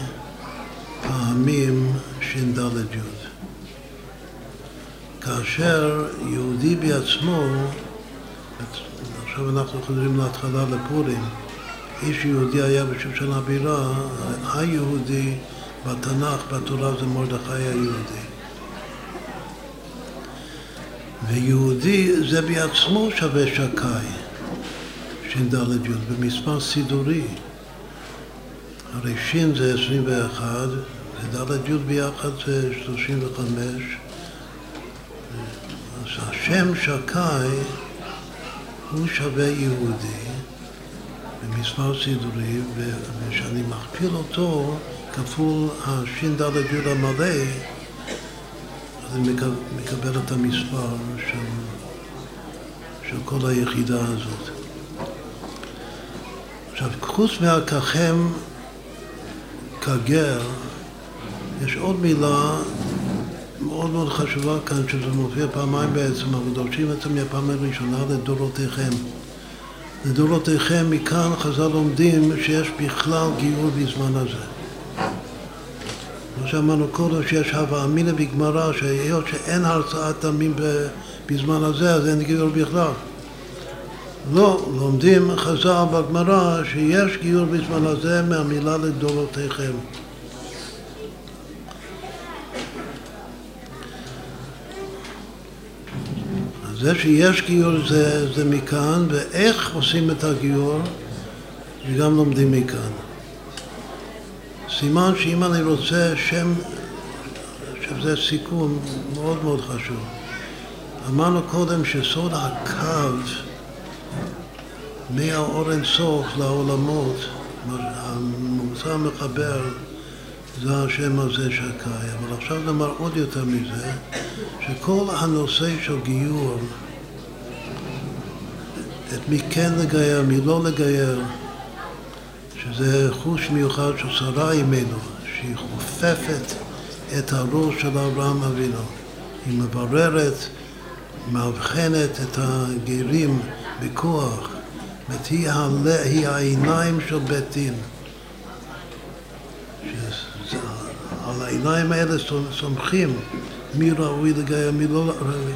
פעמים ש"ד י'. כאשר יהודי בעצמו, עכשיו אנחנו חוזרים להתחלה לפורים, איש יהודי היה בשושן הבירה, היהודי בתנ"ך, בתורה זה מרדכי היהודי. ויהודי זה בעצמו שווה שקאי, ש"ד י', במספר סידורי. הרי שין זה 21, וד' י' ביחד זה 35. אז השם שקאי הוא שווה יהודי במספר סידורי, וכשאני מכפיל אותו כפול הש"ד י' המלא, אז אני מקבל את המספר של, של כל היחידה הזאת. עכשיו, חוץ מהככם כגר, יש עוד מילה מאוד מאוד חשובה כאן, שזה מופיע פעמיים בעצם, אבל דורשים את זה מהפעם הראשונה לדורותיכם. לדורותיכם, מכאן חז"ל לומדים שיש בכלל גיור בזמן הזה. כמו שאמרנו קודם, שיש הווה אמינא בגמרא, שהיות שאין הרצאת תמים בזמן הזה, אז אין גיור בכלל. לא, לומדים חז"ל בגמרא שיש גיור בזמן הזה מהמילה לדורותיכם. זה שיש גיור זה, זה מכאן, ואיך עושים את הגיור, זה גם לומדים מכאן. סימן שאם אני רוצה שם, שזה סיכום מאוד מאוד חשוב. אמרנו קודם שסוד הקו מהאור אינסוף לעולמות, המוצא המחבר, זה השם הזה שקאי. אבל עכשיו נאמר עוד יותר מזה, שכל הנושא של גיור, את מי כן לגייר, מי לא לגייר, שזה חוש מיוחד של שרה אימנו, שהיא חופפת את הראש של אברהם אבינו. היא מבררת, מאבחנת את הגרים בכוח. זאת היא, היא העיניים של בית דין. על העיניים האלה סומכים מי ראוי לגייר, מי לא ראוי.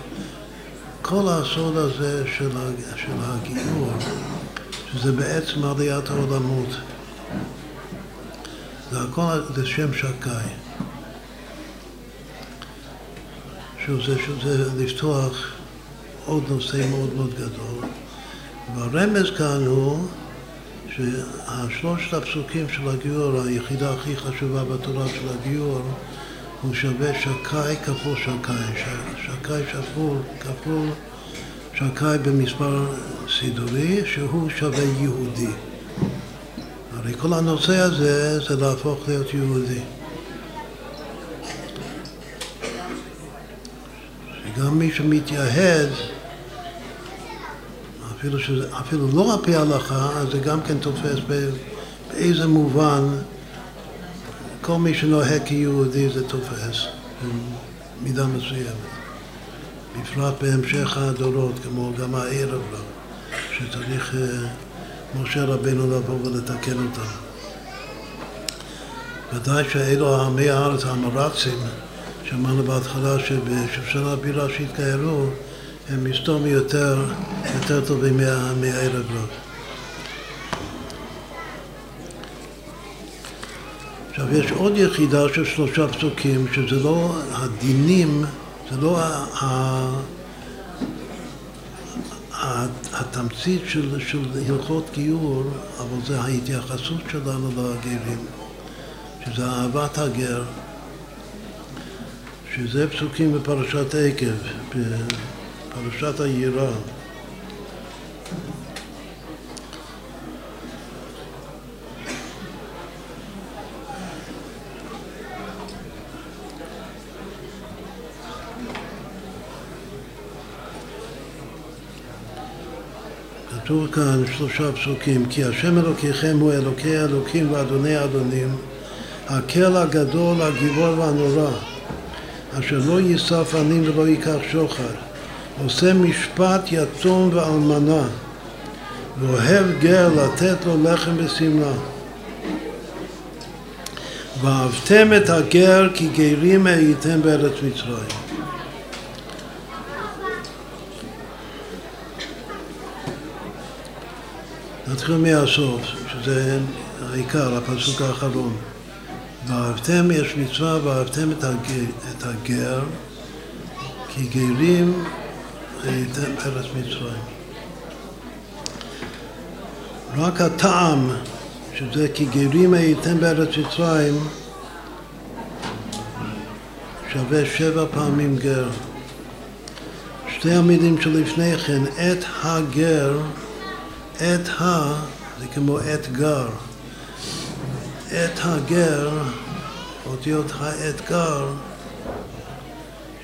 כל הסוד הזה של, של הגיור, שזה בעצם עליית העולמות, זה הכל זה שם שקאי. שוב, זה, לפתוח עוד נושא מאוד מאוד גדול. והרמז כאן הוא שהשלושת הפסוקים של הגיור, היחידה הכי חשובה בתורה של הגיור, הוא שווה שקאי כפול שקאי. שקאי שפול כפול שקאי במספר סידורי, שהוא שווה יהודי. הרי כל הנושא הזה זה להפוך להיות יהודי. שגם מי שמתייהד אפילו, שזה, אפילו לא על פי ההלכה, אז זה גם כן תופס באיזה מובן כל מי שנוהג כיהודי זה תופס במידה מסוימת. בפרט בהמשך הדורות, כמו גם הערב לא, שצריך אה, משה רבנו לבוא ולתקן אותם. ודאי שאלו עמי הארץ המרצים, שאמרנו בהתחלה שבשושן הבירה שהתגיירו, הם מסתום יותר, יותר טובים מה, מהערב רב. עכשיו יש עוד יחידה של שלושה פסוקים, שזה לא הדינים, זה לא ה, ה, התמצית של, של הלכות גיור, אבל זה ההתייחסות שלנו לגרים, שזה אהבת הגר, שזה פסוקים בפרשת עקב, פרשת היראה. כתוב כאן שלושה פסוקים, כי השם אלוקיכם הוא אלוקי האלוקים ואדוני האדונים, הקל הגדול, הגיבור והנורא, אשר לא יישא פנים ולא ייקח שוחד. עושה משפט יתום ואלמנה, ואוהב גר לתת לו לחם ושמלה. ואהבתם את הגר כי גרים הייתם בארץ מצרים. נתחיל מהסוף, שזה העיקר, הפסוק האחרון. ואהבתם, יש מצווה, ואהבתם את הגר, כי גרים ארץ מצרים. רק הטעם, שזה כי גרים הייתם בארץ מצרים, שווה שבע פעמים גר. שתי המילים שלפני כן, את הגר, את ה, זה כמו אתגר. את הגר, אותיות האתגר,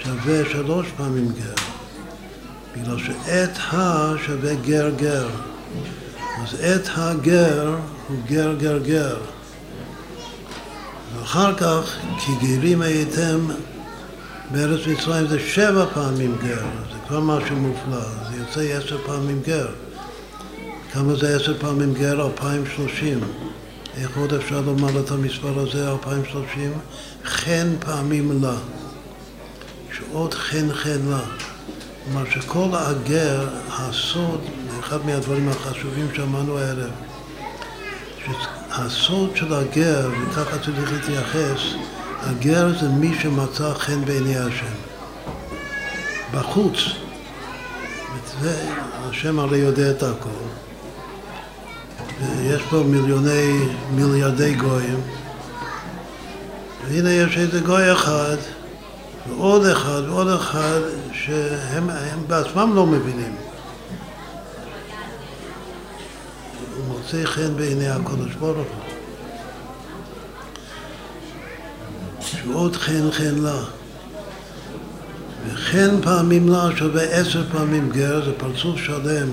שווה שלוש פעמים גר. בגלל שאת ה שווה גר גר. אז את הגר הוא גר גר גר. ואחר כך, כי גרים הייתם בארץ מצרים זה שבע פעמים גר, זה כבר משהו מופלא, זה יוצא עשר פעמים גר. כמה זה עשר פעמים גר? 2030. איך עוד אפשר לומר את המספר הזה, 2030? חן פעמים לה. שעוד חן חן לה. כלומר שכל הגר, הסוד, אחד מהדברים החשובים שאמרנו הערב, שהסוד של הגר, וככה צריך להתייחס, הגר זה מי שמצא חן בעיני השם. בחוץ. זה, השם הרי יודע את הכל. ויש פה מיליוני, מיליארדי גויים. והנה יש איזה גוי אחד, ועוד אחד, ועוד אחד, שהם בעצמם לא מבינים. הוא מוצא חן בעיני הקודש ברוך הוא. שעוד חן חן לה. וחן פעמים לה שווה עשר פעמים גר, זה פרצוף שלם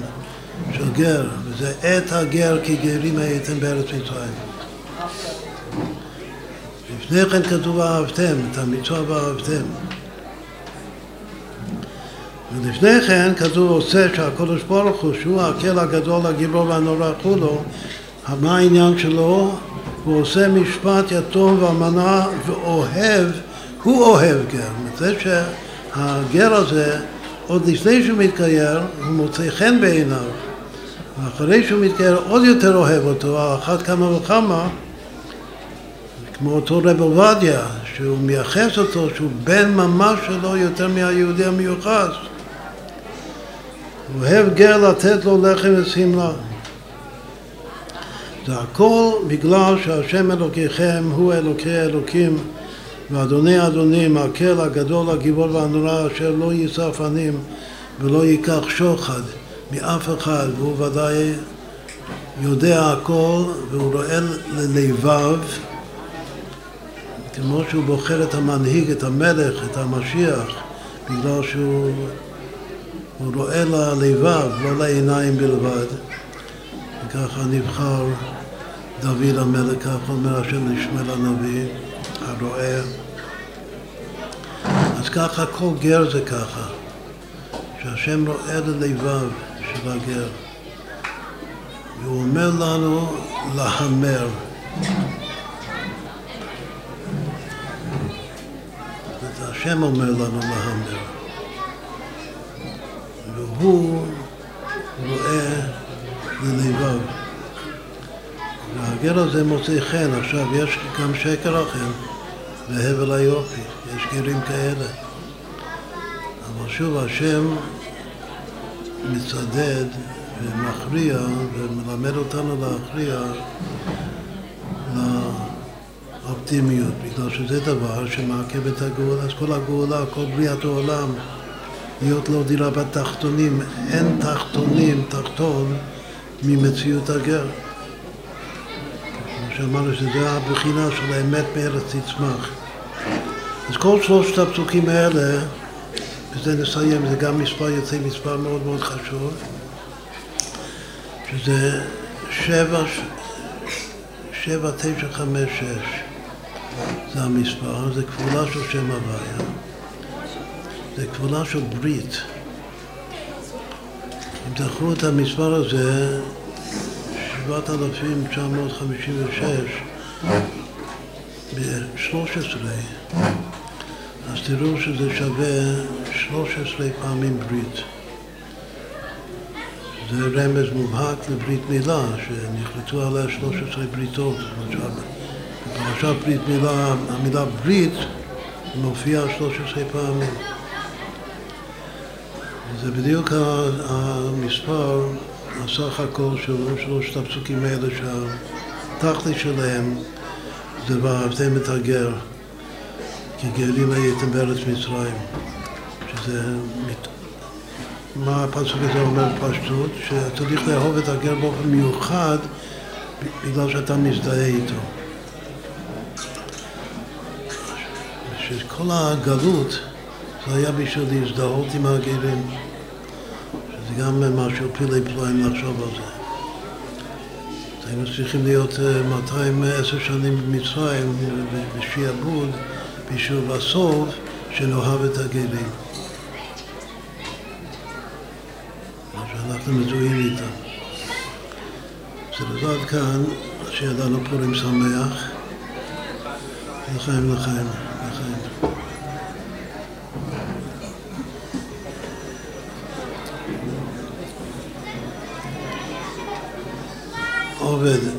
של גר, וזה את הגר כי גרים הייתם בארץ מצרים. לפני כן כתוב אהבתם, את המצווה ואהבתם. ולפני כן כתוב עושה שהקדוש ברוך הוא, שהוא הקל הגדול, הגיבור והנורא כולו, מה העניין שלו? הוא עושה משפט יתום ואלמנה ואוהב, הוא אוהב גר. זה שהגר הזה, עוד לפני שהוא מתגייר, הוא מוצא חן בעיניו. ואחרי שהוא מתגייר עוד יותר אוהב אותו, על אחת כמה וכמה, כמו אותו רב עובדיה, שהוא מייחס אותו, שהוא בן ממש שלו יותר מהיהודי המיוחס. הוא אוהב גר לתת לו לחם ושמלה. זה הכל בגלל שהשם אלוקיכם הוא אלוקי אלוקים ואדוני אדונים, הקל הגדול, הגיבור והנורא, אשר לא יישא פנים ולא ייקח שוחד מאף אחד, והוא ודאי יודע הכל והוא רואה ללבב, כמו שהוא בוחר את המנהיג, את המלך, את המשיח, בגלל שהוא רואה ללבב, לא לעיניים בלבד, וככה נבחר דוד המלך, כך אומר השם לשמואל הנביא, הרועה. אז ככה כל גר זה ככה, שהשם רואה ללבב של הגר. והוא אומר לנו להמר. השם אומר לנו להמר. והוא רואה ללבב. והגר הזה מוצא חן. עכשיו, יש גם שקר אחר בהבל היופי, יש גרים כאלה. אבל שוב, השם מצדד ומכריע ומלמד אותנו להכריע לאופטימיות, בגלל שזה דבר שמעכב את הגאולה, אז כל הגאולה, כל בריאת העולם, להיות לו דירה בתחתונים, אין תחתונים, תחתון, ממציאות הגר. שאמרנו שזה הבחינה של האמת מארץ תצמח. אז כל שלושת הפסוקים האלה, בזה נסיים, זה גם מספר יוצא מספר מאוד מאוד חשוב, שזה שבע, שבע, תשע, חמש, שש. זה המספר, זה כפולה של שם הוויה. זה כפולה של ברית. אם תקחו את המספר הזה, 7,956 ב-13, אז תראו שזה שווה 13 פעמים ברית. זה רמז מובהק לברית מילה, שנחלטו עליה 13 בריתות. בפרשת ברית מילה, המילה ברית מופיעה 13 פעמים. זה בדיוק המספר, הסך הכל של שלושת הפסוקים האלה שהתכלית שלהם זה ואהבתם את הגר, כי גרים הייתם בארץ מצרים, שזה... מה הפסוק הזה אומר בפשטות? שצריך לאהוב את הגר באופן מיוחד בגלל שאתה מזדהה איתו. שכל הגלות זה היה בשביל להזדהות עם הגרים, שזה גם משהו פילי פלואים לחשוב על זה. היינו צריכים להיות 210 שנים במצרים בשעבוד בשביל בסוף שנאהב את הגרים. שאנחנו מזוהים איתם. זה לבד כאן, שידענו פורים שמח. לחיים, לחיים. עובד